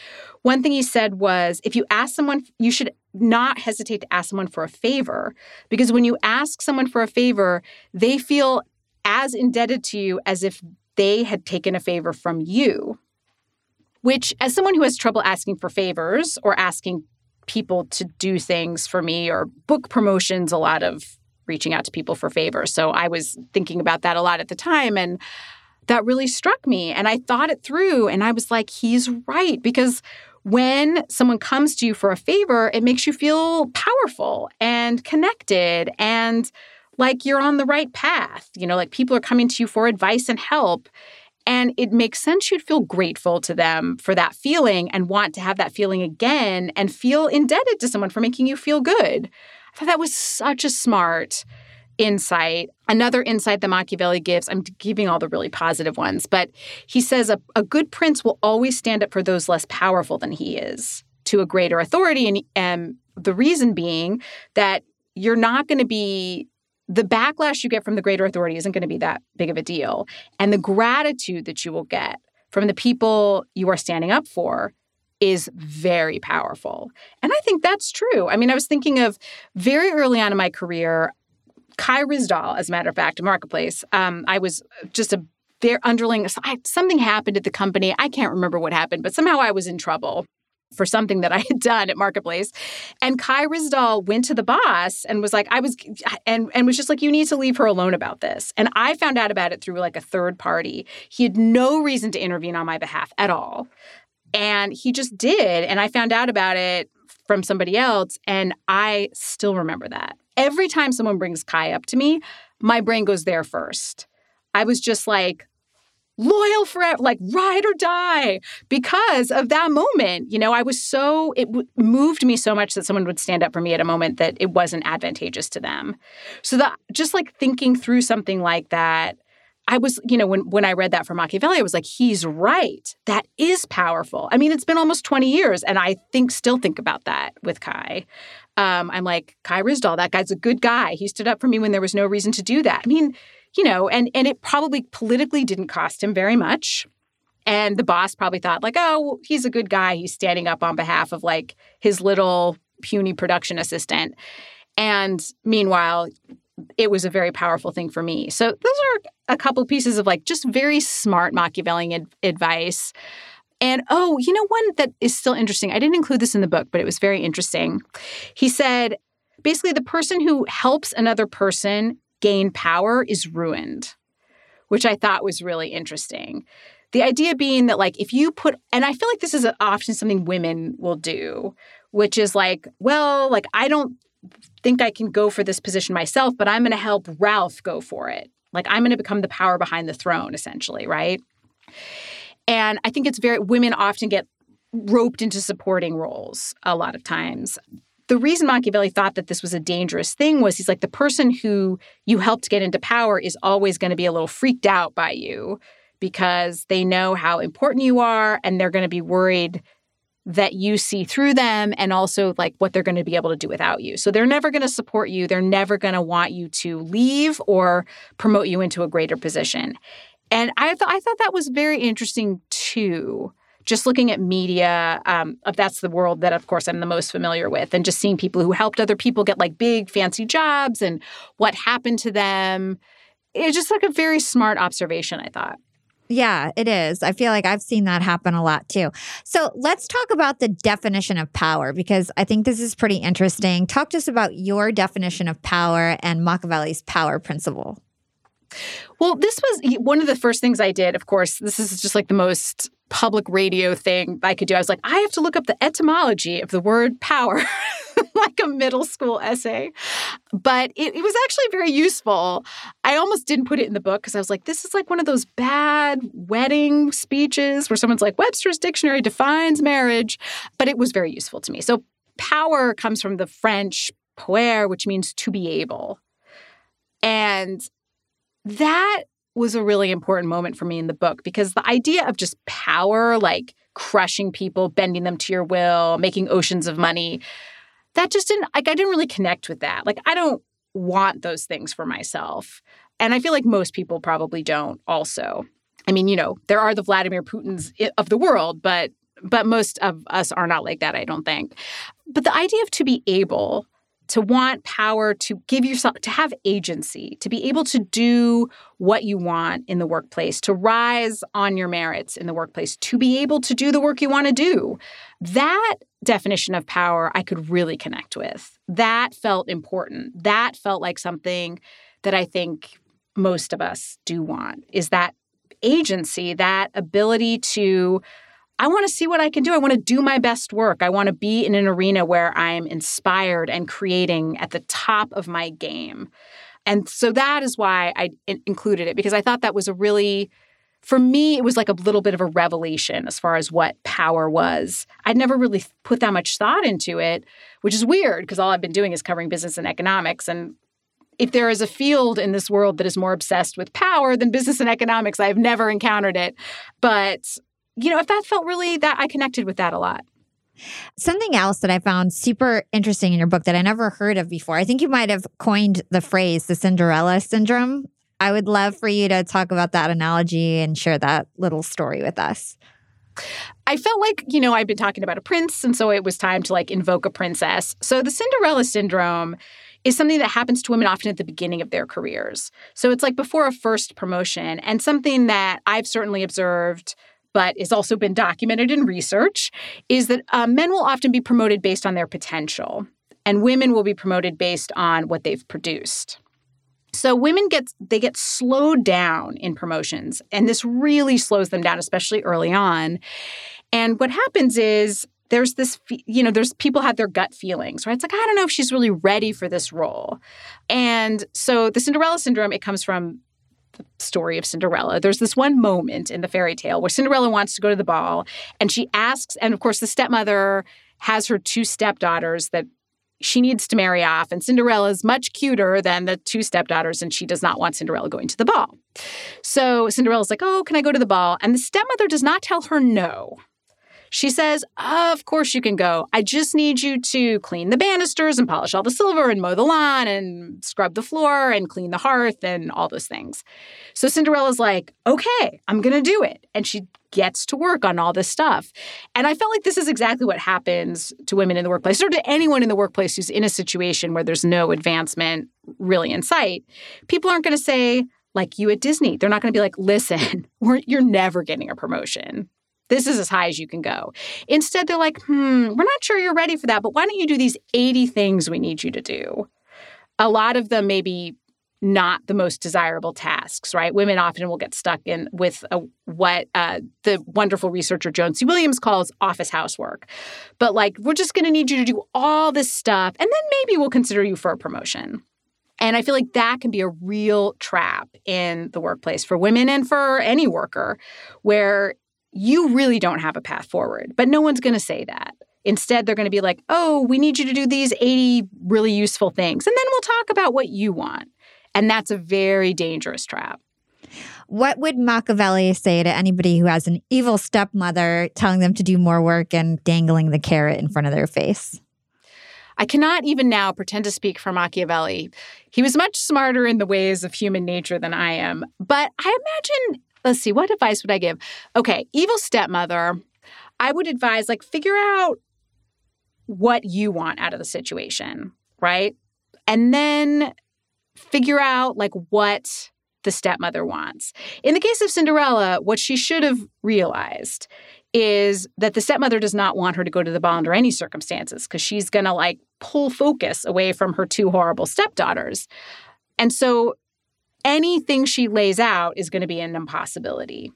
one thing he said was if you ask someone you should not hesitate to ask someone for a favor because when you ask someone for a favor, they feel as indebted to you as if they had taken a favor from you which, as someone who has trouble asking for favors or asking people to do things for me or book promotions, a lot of reaching out to people for favors. So I was thinking about that a lot at the time. And that really struck me. And I thought it through and I was like, he's right. Because when someone comes to you for a favor, it makes you feel powerful and connected and like you're on the right path. You know, like people are coming to you for advice and help. And it makes sense you'd feel grateful to them for that feeling and want to have that feeling again and feel indebted to someone for making you feel good. I thought that was such a smart insight. Another insight that Machiavelli gives, I'm giving all the really positive ones, but he says a, a good prince will always stand up for those less powerful than he is to a greater authority. And, and the reason being that you're not going to be the backlash you get from the greater authority isn't going to be that big of a deal. And the gratitude that you will get from the people you are standing up for is very powerful. And I think that's true. I mean, I was thinking of very early on in my career, Kai Ryssdal, as a matter of fact, marketplace. Um, I was just a very underling, something happened at the company. I can't remember what happened, but somehow I was in trouble for something that I had done at Marketplace. And Kai Ryssdal went to the boss and was like, I was, and, and was just like, you need to leave her alone about this. And I found out about it through like a third party. He had no reason to intervene on my behalf at all. And he just did. And I found out about it from somebody else. And I still remember that. Every time someone brings Kai up to me, my brain goes there first. I was just like, loyal forever, like ride or die because of that moment. You know, I was so, it w- moved me so much that someone would stand up for me at a moment that it wasn't advantageous to them. So that just like thinking through something like that, I was, you know, when when I read that from Machiavelli, I was like, he's right. That is powerful. I mean, it's been almost 20 years, and I think still think about that with Kai. Um, I'm like, Kai Ryssdal, that guy's a good guy. He stood up for me when there was no reason to do that. I mean, you know, and and it probably politically didn't cost him very much. And the boss probably thought like, oh, he's a good guy. He's standing up on behalf of like his little puny production assistant. And meanwhile, it was a very powerful thing for me. So those are a couple pieces of like just very smart Machiavellian ad- advice. And oh, you know, one that is still interesting. I didn't include this in the book, but it was very interesting. He said basically, the person who helps another person gain power is ruined, which I thought was really interesting. The idea being that, like, if you put, and I feel like this is often something women will do, which is like, well, like, I don't think I can go for this position myself, but I'm going to help Ralph go for it. Like, I'm going to become the power behind the throne, essentially, right? And I think it's very, women often get roped into supporting roles a lot of times the reason Machiavelli thought that this was a dangerous thing was he's like the person who you helped get into power is always going to be a little freaked out by you because they know how important you are and they're going to be worried that you see through them and also like what they're going to be able to do without you. So they're never going to support you. They're never going to want you to leave or promote you into a greater position. And I thought I thought that was very interesting too just looking at media, um, that's the world that, of course, I'm the most familiar with, and just seeing people who helped other people get like big, fancy jobs and what happened to them. It's just like a very smart observation, I thought. Yeah, it is. I feel like I've seen that happen a lot too. So let's talk about the definition of power because I think this is pretty interesting. Talk to us about your definition of power and Machiavelli's power principle. Well, this was one of the first things I did. Of course, this is just like the most public radio thing I could do. I was like, I have to look up the etymology of the word power, like a middle school essay. But it, it, was actually very useful. I almost didn't put it in the book because I was like, this is like one of those bad wedding speeches where someone's like, Webster's dictionary defines marriage. But it was very useful to me. So, power comes from the French pouvoir, which means to be able. And that was a really important moment for me in the book because the idea of just power, like crushing people, bending them to your will, making oceans of money, that just didn't, like, I didn't really connect with that. Like, I don't want those things for myself. And I feel like most people probably don't also. I mean, you know, there are the Vladimir Putins of the world, but but most of us are not like that, I don't think. But the idea of to be able to want power, to give yourself, to have agency, to be able to do what you want in the workplace, to rise on your merits in the workplace, to be able to do the work you want to do. That definition of power I could really connect with. That felt important. That felt like something that I think most of us do want is that agency, that ability to I want to see what I can do. I want to do my best work. I want to be in an arena where I'm inspired and creating at the top of my game. And so that is why I included it because I thought that was a really for me it was like a little bit of a revelation as far as what power was. I'd never really put that much thought into it, which is weird because all I've been doing is covering business and economics and if there is a field in this world that is more obsessed with power than business and economics, I've never encountered it. But you know, if that felt really that I connected with that a lot. Something else that I found super interesting in your book that I never heard of before. I think you might have coined the phrase the Cinderella syndrome. I would love for you to talk about that analogy and share that little story with us. I felt like, you know, I've been talking about a prince, and so it was time to like invoke a princess. So the Cinderella syndrome is something that happens to women often at the beginning of their careers. So it's like before a first promotion, and something that I've certainly observed but has also been documented in research, is that uh, men will often be promoted based on their potential, and women will be promoted based on what they've produced. So women get they get slowed down in promotions, and this really slows them down, especially early on. And what happens is there's this you know there's people have their gut feelings right it's like i don't know if she's really ready for this role and so the cinderella syndrome it comes from the story of Cinderella, there's this one moment in the fairy tale where Cinderella wants to go to the ball and she asks, and of course, the stepmother has her two stepdaughters that she needs to marry off. And Cinderella is much cuter than the two stepdaughters, and she does not want Cinderella going to the ball. So Cinderella's like, Oh, can I go to the ball? And the stepmother does not tell her no. She says, Of course you can go. I just need you to clean the banisters and polish all the silver and mow the lawn and scrub the floor and clean the hearth and all those things. So Cinderella's like, Okay, I'm going to do it. And she gets to work on all this stuff. And I felt like this is exactly what happens to women in the workplace or to anyone in the workplace who's in a situation where there's no advancement really in sight. People aren't going to say, like you at Disney. They're not going to be like, listen, you're never getting a promotion. This is as high as you can go. Instead, they're like, hmm, we're not sure you're ready for that, but why don't you do these 80 things we need you to do? A lot of them maybe not the most desirable tasks, right? Women often will get stuck in with a, what uh, the wonderful researcher Joan C. Williams calls office housework. But like, we're just going to need you to do all this stuff, and then maybe we'll consider you for a promotion. And I feel like that can be a real trap in the workplace for women and for any worker, where you really don't have a path forward. But no one's going to say that. Instead, they're going to be like, oh, we need you to do these 80 really useful things. And then we'll talk about what you want. And that's a very dangerous trap. What would Machiavelli say to anybody who has an evil stepmother telling them to do more work and dangling the carrot in front of their face? I cannot even now pretend to speak for Machiavelli. He was much smarter in the ways of human nature than I am. But I imagine let's see, what advice would I give? Okay, evil stepmother, I would advise like figure out what you want out of the situation, right? And then figure out like what the stepmother wants. In the case of Cinderella, what she should have realized is that the stepmother does not want her to go to the ball under any circumstances because she's going to like pull focus away from her two horrible stepdaughters. And so anything she lays out is going to be an impossibility.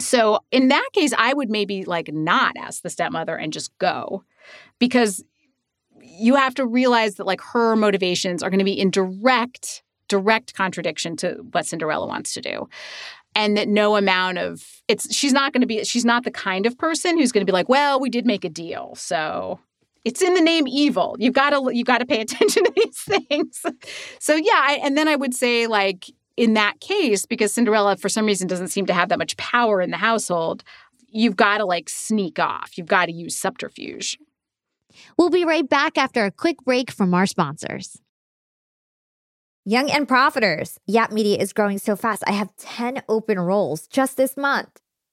So in that case, I would maybe like not ask the stepmother and just go because you have to realize that like her motivations are going to be in direct direct contradiction to what Cinderella wants to do. And that no amount of it's she's not going to be she's not the kind of person who's going to be like, well, we did make a deal. So it's in the name evil. You've got to you got to pay attention to these things. So yeah, I, and then I would say like in that case because Cinderella for some reason doesn't seem to have that much power in the household, you've got to like sneak off. You've got to use subterfuge. We'll be right back after a quick break from our sponsors. Young and Profiters. Yap Media is growing so fast. I have 10 open roles just this month.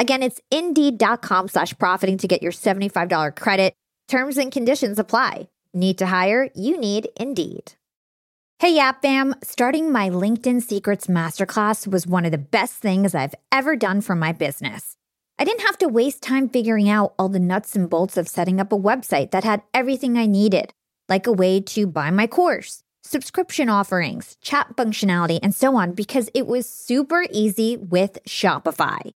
Again, it's indeed.com slash profiting to get your $75 credit. Terms and conditions apply. Need to hire? You need Indeed. Hey, Yap Fam. Starting my LinkedIn Secrets Masterclass was one of the best things I've ever done for my business. I didn't have to waste time figuring out all the nuts and bolts of setting up a website that had everything I needed, like a way to buy my course, subscription offerings, chat functionality, and so on, because it was super easy with Shopify.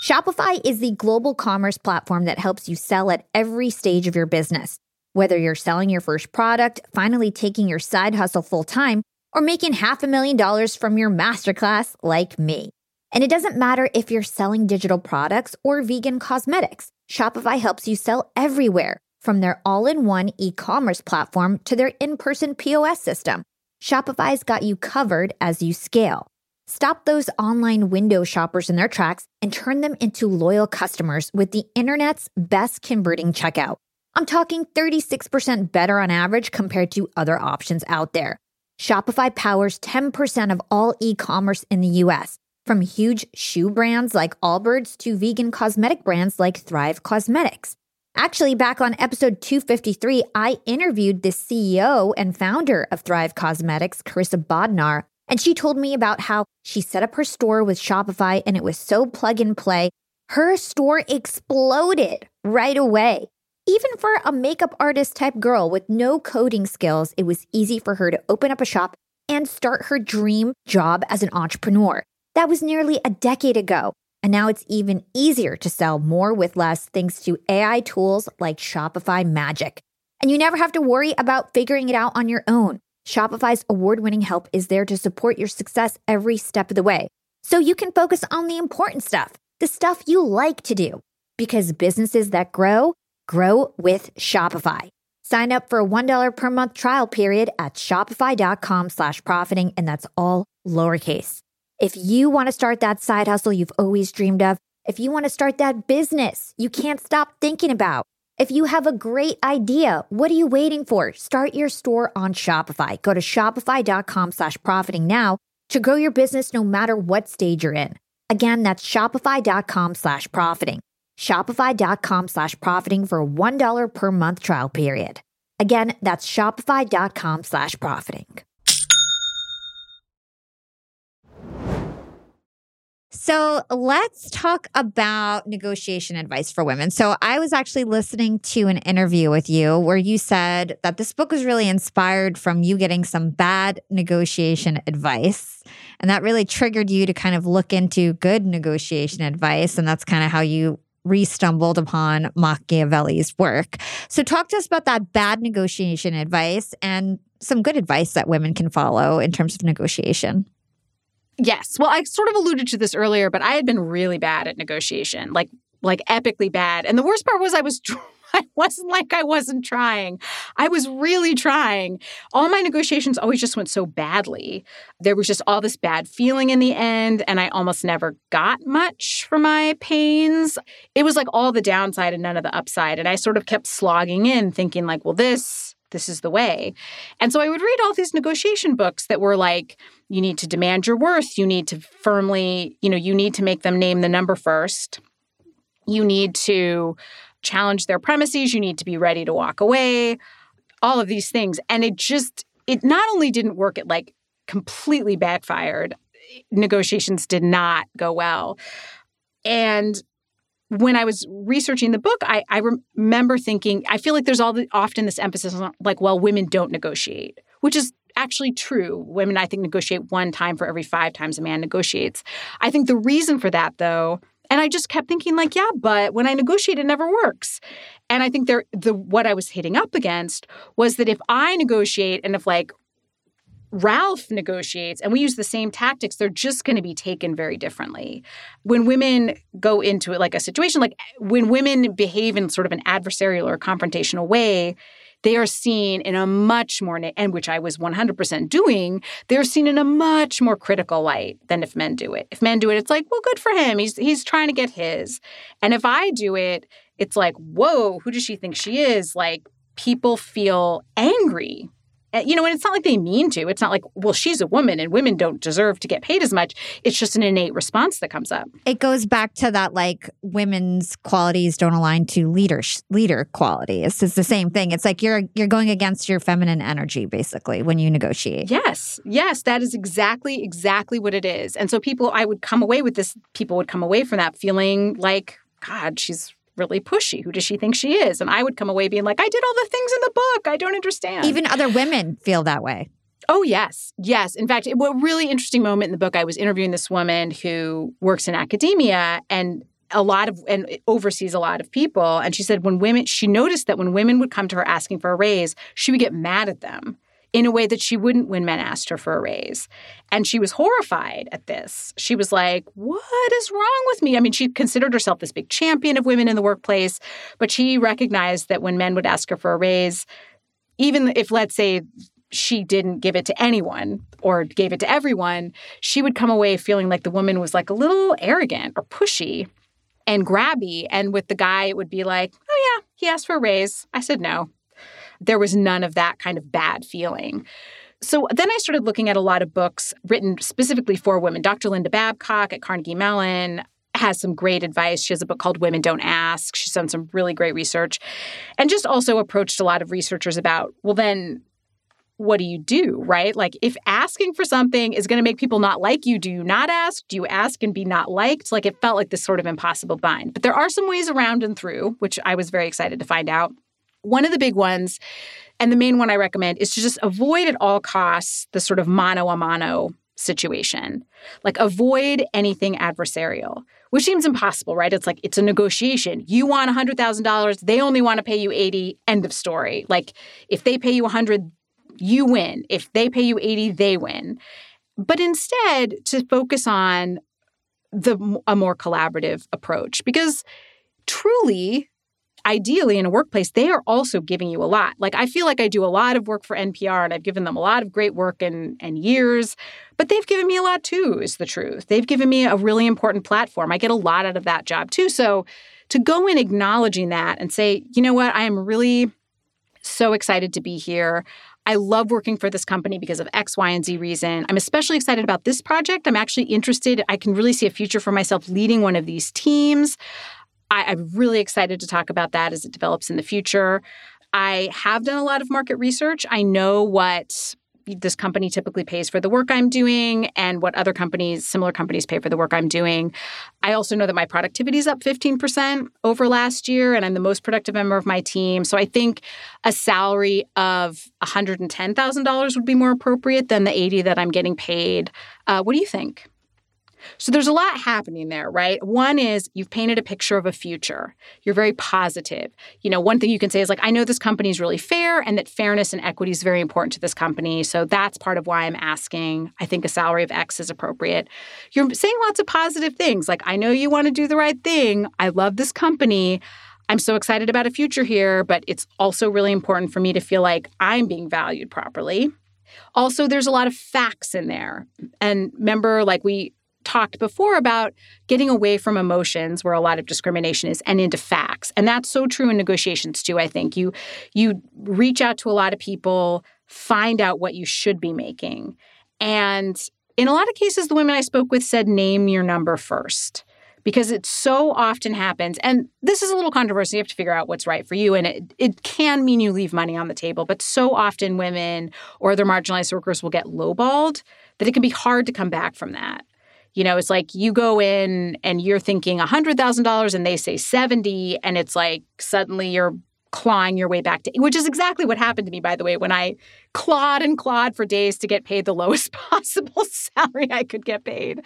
Shopify is the global commerce platform that helps you sell at every stage of your business. Whether you're selling your first product, finally taking your side hustle full time, or making half a million dollars from your masterclass like me. And it doesn't matter if you're selling digital products or vegan cosmetics, Shopify helps you sell everywhere, from their all in one e commerce platform to their in person POS system. Shopify's got you covered as you scale. Stop those online window shoppers in their tracks and turn them into loyal customers with the internet's best converting checkout. I'm talking 36% better on average compared to other options out there. Shopify powers 10% of all e commerce in the US, from huge shoe brands like Allbirds to vegan cosmetic brands like Thrive Causemetics. Actually, back on episode 253, I interviewed the CEO and founder of Thrive Causemetics, Karissa Bodnar, and she told me about how she set up her store with Shopify and it was so plug and play. Her store exploded right away. Even for a makeup artist type girl with no coding skills, it was easy for her to open up a shop and start her dream job as an entrepreneur. That was nearly a decade ago. And now it's even easier to sell more with less thanks to AI tools like Shopify Magic. And you never have to worry about figuring it out on your own. Shopify's award winning help is there to support your success every step of the way. So you can focus on the important stuff, the stuff you like to do, because businesses that grow, grow with Shopify. Sign up for a $1 per month trial period at shopify.com slash profiting, and that's all lowercase. If you want to start that side hustle you've always dreamed of, if you want to start that business you can't stop thinking about, if you have a great idea, what are you waiting for? Start your store on Shopify. Go to shopify.com slash profiting now to grow your business no matter what stage you're in. Again, that's shopify.com slash profiting. Shopify.com slash profiting for a $1 per month trial period. Again, that's shopify.com slash profiting. So let's talk about negotiation advice for women. So I was actually listening to an interview with you where you said that this book was really inspired from you getting some bad negotiation advice. And that really triggered you to kind of look into good negotiation advice. And that's kind of how you re stumbled upon Machiavelli's work. So, talk to us about that bad negotiation advice and some good advice that women can follow in terms of negotiation. Yes. Well, I sort of alluded to this earlier, but I had been really bad at negotiation, like like epically bad. And the worst part was I was I wasn't like I wasn't trying. I was really trying. All my negotiations always just went so badly. There was just all this bad feeling in the end, and I almost never got much for my pains. It was like all the downside and none of the upside. And I sort of kept slogging in, thinking, like, well, this this is the way. And so I would read all these negotiation books that were like, you need to demand your worth. You need to firmly, you know, you need to make them name the number first. You need to challenge their premises, you need to be ready to walk away, all of these things. And it just, it not only didn't work, it like completely backfired. Negotiations did not go well. And when I was researching the book, I, I remember thinking, I feel like there's all the, often this emphasis on like, well, women don't negotiate, which is actually true. Women, I think, negotiate one time for every five times a man negotiates. I think the reason for that, though, and I just kept thinking, like, yeah, but when I negotiate, it never works. And I think there, the what I was hitting up against was that if I negotiate and if like Ralph negotiates and we use the same tactics, they're just going to be taken very differently. When women go into it like a situation, like when women behave in sort of an adversarial or confrontational way, they are seen in a much more, and which I was 100% doing, they're seen in a much more critical light than if men do it. If men do it, it's like, well, good for him. He's, he's trying to get his. And if I do it, it's like, whoa, who does she think she is? Like, people feel angry Eh, you know, and it's not like they mean to. It's not like, well, she's a woman and women don't deserve to get paid as much. It's just an innate response that comes up. It goes back to that like women's qualities don't align to leader leader qualities. It's the same thing. It's like you're you're going against your feminine energy basically when you negotiate. Yes. Yes, that is exactly exactly what it is. And so people I would come away with this people would come away from that feeling like god, she's really pushy. Who does she think she is? And I would come away being like, I did all the things in the book. I don't understand. Even other women feel that way. Oh, yes. Yes. In fact, it, was a really interesting moment in the book, I was interviewing this woman who works in academia and a lot of and oversees a lot of people and she said when women she noticed that when women would come to her asking for a raise she would get mad at them in a way that she wouldn't when men asked her for a raise. And she was horrified at this. She was like, What is wrong with me? I mean, she considered herself this big champion of women in the workplace, but she recognized that when men would ask her for a raise, even if, let's say, she didn't give it to anyone or gave it to everyone, she would come away feeling like the woman was like a little arrogant or pushy and grabby. And with the guy, it would be like, oh, yeah, he asked for a raise. I said no there was none of that kind of bad feeling. So then I started looking at a lot of books written specifically for women. Dr. Linda Babcock at Carnegie Mellon has some great advice. She has a book called Women Don't Ask. She's done some really great research and just also approached a lot of researchers about, well, then what do you do, right? Like, if asking for something is going to make people not like you, do you not ask? Do you ask and be not liked? Like, it felt like this sort of impossible bind. But there are some ways around and through, which I was very excited to find out. One of the big ones, and the main one I recommend, is to just avoid at all costs the sort of mano a mano situation. Like avoid anything adversarial, which seems impossible, right? It's like it's a negotiation. You want $100,000, they only want to pay you 80, end of story. Like if they pay you 100, you win. If they pay you 80, they win. But instead to focus on the a more collaborative approach because truly ideally in a workplace, they are also giving you a lot. Like I feel like I do a lot of work for NPR and I've given them a lot of great work and, and years, but they've given me a lot too, is the truth. They've given me a really important platform. I get a lot out of that job too. So to go in acknowledging that and say, you know what, I am really so excited to be here. I love working for this company because of X, Y, and Z reason. I'm especially excited about this project. I'm actually interested. I can really see a future for myself leading one of these teams. I, am really excited to talk about that as it develops in the future. I have done a lot of market research. I know what this company typically pays for the work I'm doing and what other companies, similar companies, pay for the work I'm doing. I also know that my productivity is up 15% over last year, and I'm the most productive member of my team. So I think a salary of $110,000 would be more appropriate than the 80 that I'm getting paid. Uh, what do you think? So there's a lot happening there, right? One is you've painted a picture of a future. You're very positive. You know, one thing you can say is like, I know this company is really fair and that fairness and equity is very important to this company. So that's part of why I'm asking. I think a salary of X is appropriate. You're saying lots of positive things like, I know you want to do the right thing. I love this company. I'm so excited about a future here, but it's also really important for me to feel like I'm being valued properly. Also, there's a lot of facts in there. And remember, like we talked before about getting away from emotions where a lot of discrimination is and into facts. And that's so true in negotiations too, I think. You you reach out to a lot of people, find out what you should be making. And in a lot of cases the women I spoke with said name your number first because it so often happens and this is a little controversial you have to figure out what's right for you and it, it can mean you leave money on the table but so often women or other marginalized workers will get lowballed that it can be hard to come back from that you know, it's like you go in and you're thinking $100,000 and they say 70 and it's like suddenly you're clawing your way back to which is exactly what happened to me by the way when i clawed and clawed for days to get paid the lowest possible salary i could get paid.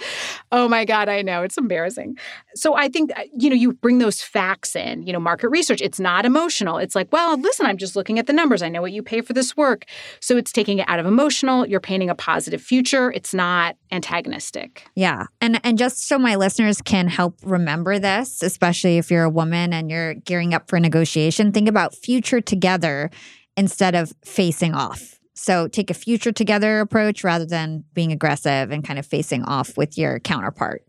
Oh my god i know it's embarrassing. So i think uh, you know you bring those facts in you know market research it's not emotional. It's like well listen i'm just looking at the numbers i know what you pay for this work. So it's taking it out of emotional you're painting a positive future it's not antagonistic. Yeah and and just so my listeners can help remember this especially if you're a woman and you're gearing up for negotiation think about future together instead of facing off. So take a future together approach rather than being aggressive and kind of facing off with your counterpart.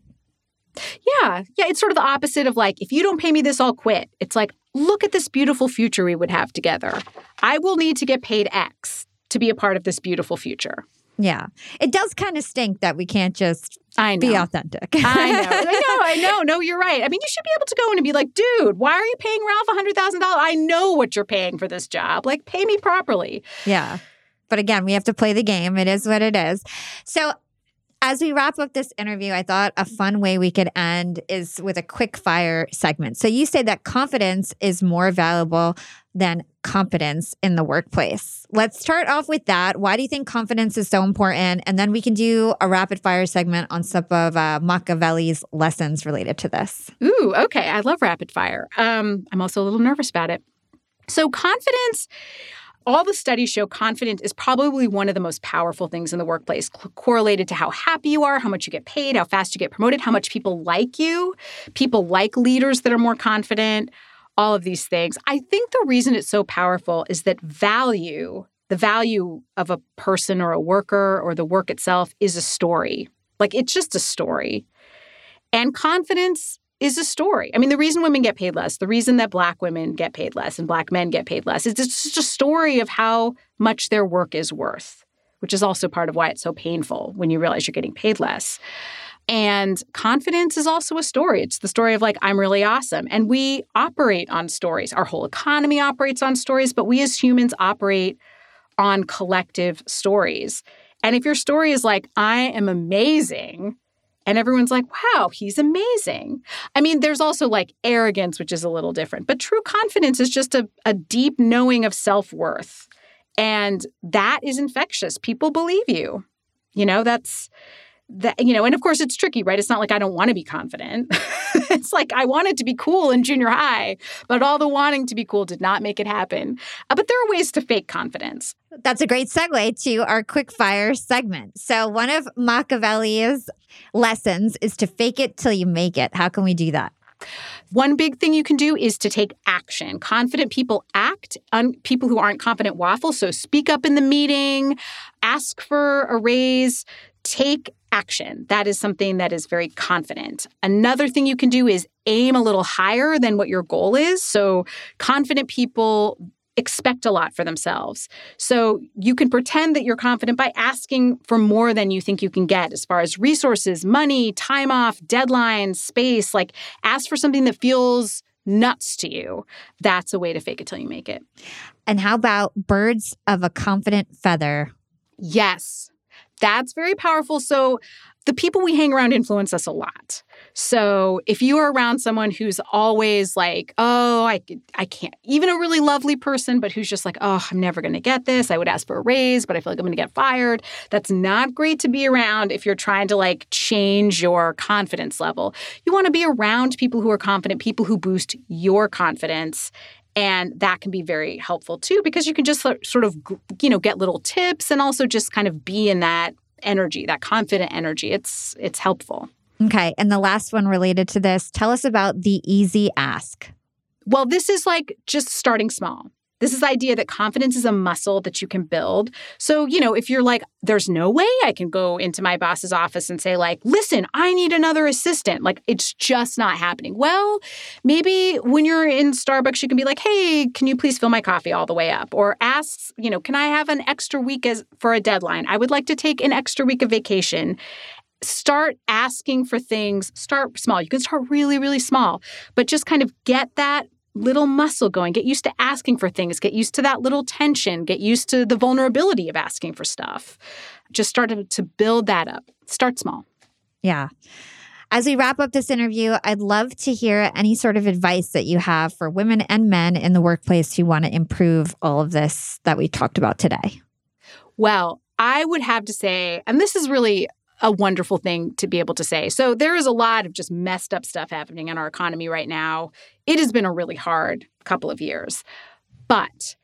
Yeah. Yeah. It's sort of the opposite of like, if you don't pay me this, I'll quit. It's like, look at this beautiful future we would have together. I will need to get paid X to be a part of this beautiful future. Yeah. It does kind of stink that we can't just I know. be authentic. I know. I know. I know. No, you're right. I mean, you should be able to go in and be like, dude, why are you paying Ralph $100,000? I know what you're paying for this job. Like, pay me properly. Yeah. But again, we have to play the game. It is what it is. So as we wrap up this interview, I thought a fun way we could end is with a quick fire segment. So you say that confidence is more valuable than competence in the workplace. Let's start off with that. Why do you think confidence is so important? And then we can do a rapid fire segment on some of uh, Machiavelli's lessons related to this. Ooh, okay. I love rapid fire. Um, I'm also a little nervous about it. So, confidence all the studies show confidence is probably one of the most powerful things in the workplace, correlated to how happy you are, how much you get paid, how fast you get promoted, how much people like you. People like leaders that are more confident, all of these things. I think the reason it's so powerful is that value, the value of a person or a worker or the work itself, is a story. Like it's just a story. And confidence is a story. I mean, the reason women get paid less, the reason that black women get paid less and black men get paid less, is it's just a story of how much their work is worth, which is also part of why it's so painful when you realize you're getting paid less. And confidence is also a story. It's the story of like, I'm really awesome. And we operate on stories. Our whole economy operates on stories, but we as humans operate on collective stories. And if your story is like, I am amazing, and everyone's like, wow, he's amazing. I mean, there's also like arrogance, which is a little different, but true confidence is just a, a deep knowing of self worth. And that is infectious. People believe you. You know, that's that you know and of course it's tricky right it's not like i don't want to be confident it's like i wanted to be cool in junior high but all the wanting to be cool did not make it happen uh, but there are ways to fake confidence that's a great segue to our quick fire segment so one of machiavelli's lessons is to fake it till you make it how can we do that One big thing you can do is to take action. Confident people act. Un- people who aren't confident waffle. So speak up in the meeting, ask for a raise, take action. That is something that is very confident. Another thing you can do is aim a little higher than what your goal is. So confident people expect a lot for themselves. So you can pretend that you're confident by asking for more than you think you can get as far as resources, money, time off, deadlines, space. Like ask for something that feels nuts to you. That's a way to fake it till you make it. And how about birds of a confident feather? Yes. That's very powerful. So the people we hang around influence us a lot. So if you are around someone who's always like, oh, I, I can't, even a really lovely person, but who's just like, oh, I'm never going to get this. I would ask for a raise, but I feel like I'm going to get fired. That's not great to be around if you're trying to like change your confidence level. You want to be around people who are confident, people who boost your confidence. And that can be very helpful too, because you can just sort of, you know, get little tips and also just kind of be in that energy, that confident energy. It's it's helpful. Okay. And the last one related to this, tell us about the easy ask. Well, this is like just starting small. This is the idea that confidence is a muscle that you can build. So, you know, if you're like, there's no way I can go into my boss's office and say, like, listen, I need another assistant. Like, it's just not happening. Well, maybe when you're in Starbucks, you can be like, hey, can you please fill my coffee all the way up? Or ask, you know, can I have an extra week as for a deadline? I would like to take an extra week of vacation start asking for things. Start small. You can start really, really small, but just kind of get that little muscle going. Get used to asking for things. Get used to that little tension. Get used to the vulnerability of asking for stuff. Just start to, build that up. Start small. Yeah. As we wrap up this interview, I'd love to hear any sort of advice that you have for women and men in the workplace who want to improve all of this that we talked about today. Well, I would have to say, and this is really a wonderful thing to be able to say. So there is a lot of just messed up stuff happening in our economy right now. It has been a really hard couple of years. But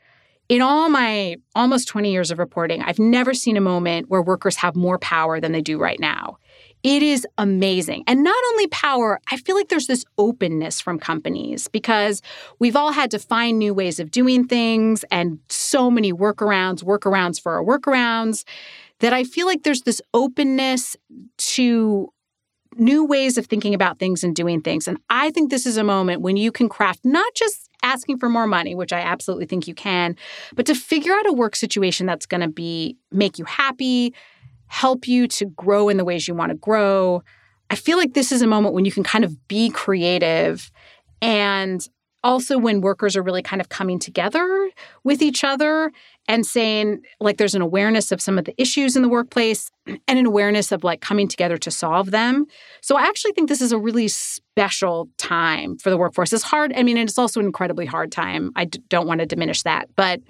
in all my almost 20 years of reporting, I've never seen a moment where workers have more power than they do right now. It is amazing. And not only power, I feel like there's this openness from companies because we've all had to find new ways of doing things and so many workarounds, workarounds for our workarounds that I feel like there's this openness to new ways of thinking about things and doing things. And I think this is a moment when you can craft not just asking for more money, which I absolutely think you can, but to figure out a work situation that's going to be make you happy, help you to grow in the ways you want to grow. I feel like this is a moment when you can kind of be creative and also when workers are really kind of coming together with each other and saying like there's an awareness of some of the issues in the workplace and an awareness of like coming together to solve them. So I actually think this is a really special time for the workforce. It's hard. I mean, it's also an incredibly hard time. I d- don't want to diminish that, but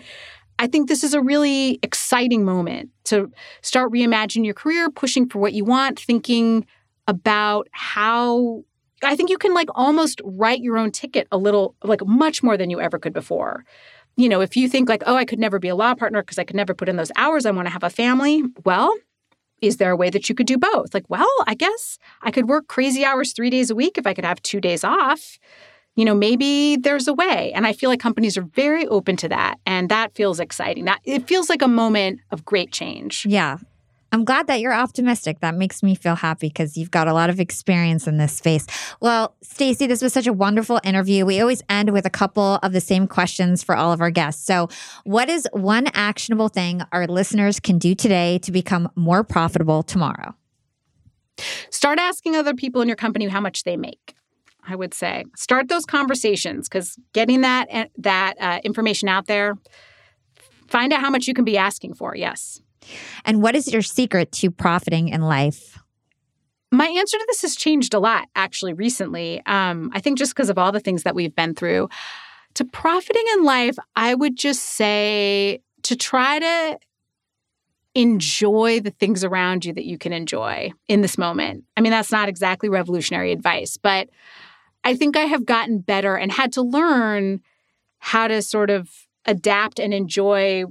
I think this is a really exciting moment to start reimagining your career, pushing for what you want, thinking about how I think you can like almost write your own ticket a little, like much more than you ever could before. You know, if you think like, oh, I could never be a law partner because I could never put in those hours, I want to have a family. Well, is there a way that you could do both? Like, well, I guess I could work crazy hours three days a week if I could have two days off. You know, maybe there's a way. And I feel like companies are very open to that. And that feels exciting. That it feels like a moment of great change. Yeah. I'm glad that you're optimistic. That makes me feel happy because you've got a lot of experience in this space. Well, Stacey, this was such a wonderful interview. We always end with a couple of the same questions for all of our guests. So, what is one actionable thing our listeners can do today to become more profitable tomorrow? Start asking other people in your company how much they make. I would say start those conversations because getting that eh, that uh, information out there, find out how much you can be asking for. Yes. And what is your secret to profiting in life? My answer to this has changed a lot actually recently. Um, I think just because of all the things that we've been through. To profiting in life, I would just say to try to enjoy the things around you that you can enjoy in this moment. I mean, that's not exactly revolutionary advice, but I think I have gotten better and had to learn how to sort of adapt and enjoy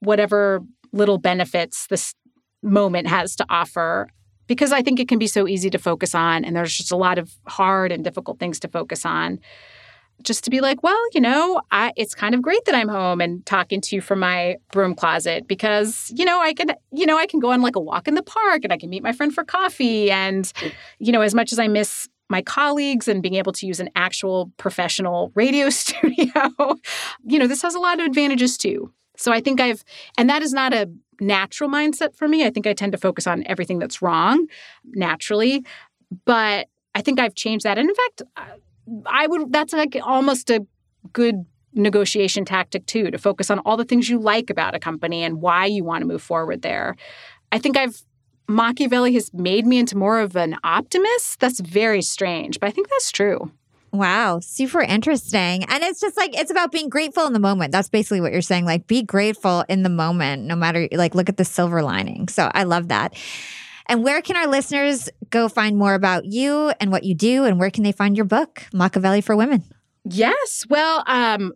whatever little benefits this moment has to offer because I think it can be so easy to focus on, and there's just a lot of hard and difficult things to focus on. Just to be like, well, you know, I, it's kind of great that I'm home and talking to you from my broom closet because, you know, I can, you know, I can go on like a walk in the park and I can meet my friend for coffee. And, you know, as much as I miss my colleagues and being able to use an actual professional radio studio, you know, this has a lot of advantages too. So I think I've, and that is not a natural mindset for me. I think I tend to focus on everything that's wrong naturally. But I think I've changed that. And in fact, I would, that's like almost a good negotiation tactic too, to focus on all the things you like about a company and why you want to move forward there. I think I've, Machiavelli has made me into more of an optimist. That's very strange, but I think that's true. Wow, super interesting. And it's just like it's about being grateful in the moment. That's basically what you're saying. Like be grateful in the moment, no matter like look at the silver lining. So I love that. And where can our listeners go find more about you and what you do and where can they find your book, Machiavelli for Women? Yes. Well, um,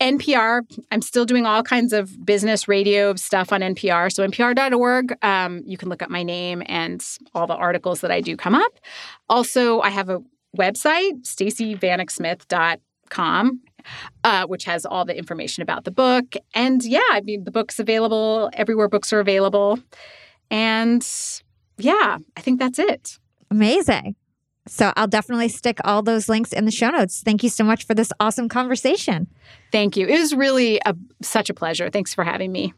NPR, I'm still doing all kinds of business radio stuff on NPR. So, npr.org, um, you can look up my name and all the articles that I do come up. Also, I have a website, staceyvaneksmith.com, uh, which has all the information about the book. And yeah, I mean, the book's available everywhere books are available. And yeah, I think that's it. Amazing. So I'll definitely stick all those links in the show notes. Thank you so much for this awesome conversation. Thank you. It was really a, such a pleasure. Thanks for having me.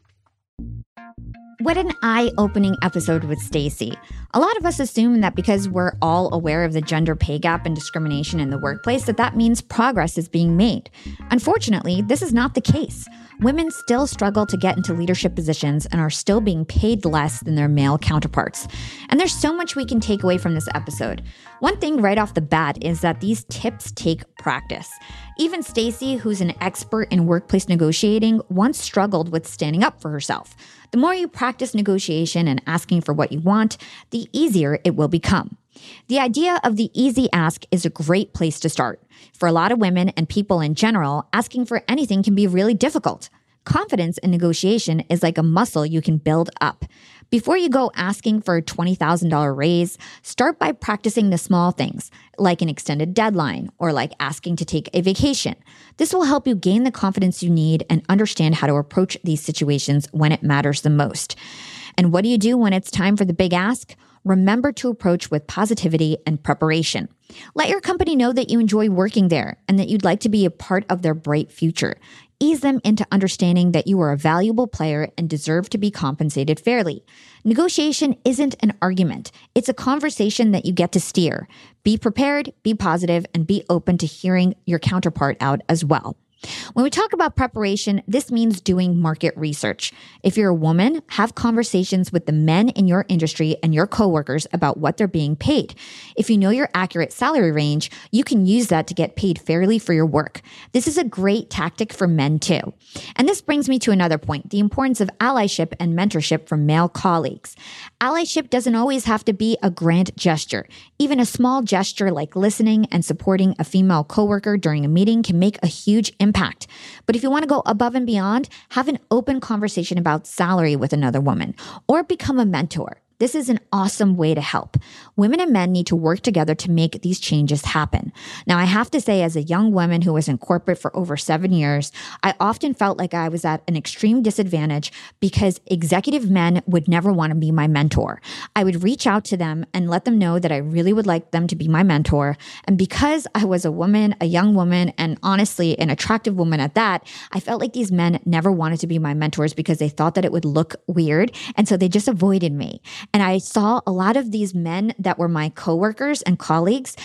What an eye-opening episode with Stacey. A lot of us assume that because we're all aware of the gender pay gap and discrimination in the workplace that that means progress is being made. Unfortunately, this is not the case. Women still struggle to get into leadership positions and are still being paid less than their male counterparts. And there's so much we can take away from this episode. One thing right off the bat is that these tips take practice. Even Stacey, who's an expert in workplace negotiating, once struggled with standing up for herself. The more you practice negotiation and asking for what you want, the easier it will become. The idea of the easy ask is a great place to start. For a lot of women and people in general, asking for anything can be really difficult. Confidence in negotiation is like a muscle you can build up. Before you go asking for a $20,000 raise, start by practicing the small things, like an extended deadline or like asking to take a vacation. This will help you gain the confidence you need and understand how to approach these situations when it matters the most. And what do you do when it's time for the big ask? Remember to approach with positivity and preparation. Let your company know that you enjoy working there and that you'd like to be a part of their bright future ease them into understanding that you are a valuable player and deserve to be compensated fairly. Negotiation isn't an argument, it's a conversation that you get to steer. Be prepared, be positive, and be open to hearing your counterpart out as well. When we talk about preparation, this means doing market research. If you're a woman, have conversations with the men in your industry and your coworkers about what they're being paid. If you know your accurate salary range, you can use that to get paid fairly for your work. This is a great tactic for men too. And this brings me to another point the importance of allyship and mentorship from male colleagues. Allyship doesn't always have to be a grand gesture. Even a small gesture like listening and supporting a female coworker during a meeting can make a huge impact impact. But if you want to go above and beyond, have an open conversation about salary with another woman or become a mentor. This is an awesome way to help. Women and men need to work together to make these changes happen. Now, I have to say, as a young woman who was in corporate for over seven years, I often felt like I was at an extreme disadvantage because executive men would never want to be my mentor. I would reach out to them and let them know that I really would like them to be my mentor. And because I was a woman, a young woman, and honestly, an attractive woman at that, I felt like these men never wanted to be my mentors because they thought that it would look weird. And so they just avoided me. And I saw a lot of these men that were my coworkers and colleagues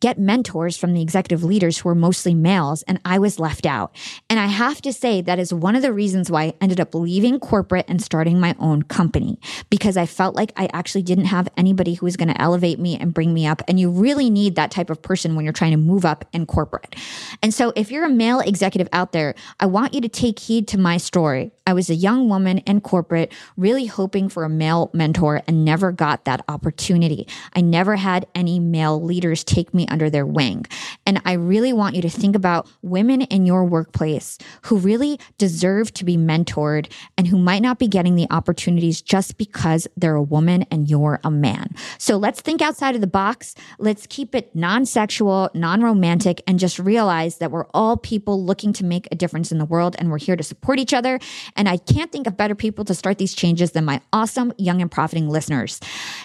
get mentors from the executive leaders who were mostly males, and I was left out. And I have to say, that is one of the reasons why I ended up leaving corporate and starting my own company because I felt like I actually didn't have anybody who was going to elevate me and bring me up. And you really need that type of person when you're trying to move up in corporate. And so, if you're a male executive out there, I want you to take heed to my story. I was a young woman in corporate, really hoping for a male mentor and never got that opportunity. I never had any male leaders take me under their wing. And I really want you to think about women in your workplace who really deserve to be mentored and who might not be getting the opportunities just because they're a woman and you're a man. So let's think outside of the box. Let's keep it non sexual, non romantic, and just realize that we're all people looking to make a difference in the world and we're here to support each other. And I can't think of better people to start these changes than my awesome young and profiting listeners.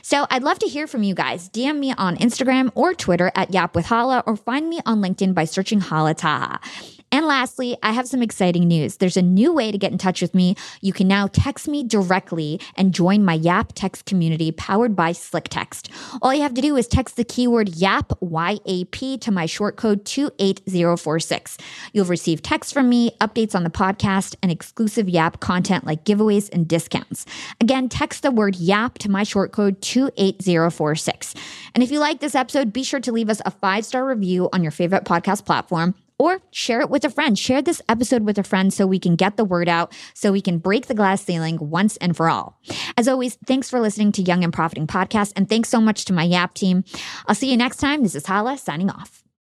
So I'd love to hear from you guys. DM me on Instagram or Twitter at Yap with Hala or find me on LinkedIn by searching Hala Taha. And lastly, I have some exciting news. There's a new way to get in touch with me. You can now text me directly and join my Yap text community powered by SlickText. All you have to do is text the keyword YAP, Y A P, to my short code 28046. You'll receive text from me, updates on the podcast, and exclusive Yap content like giveaways and discounts. Again, text the word YAP to my short code 28046. And if you like this episode, be sure to leave us a five star review on your favorite podcast platform or share it with a friend. Share this episode with a friend so we can get the word out, so we can break the glass ceiling once and for all. As always, thanks for listening to Young and Profiting Podcast, and thanks so much to my YAP team. I'll see you next time. This is Hala signing off.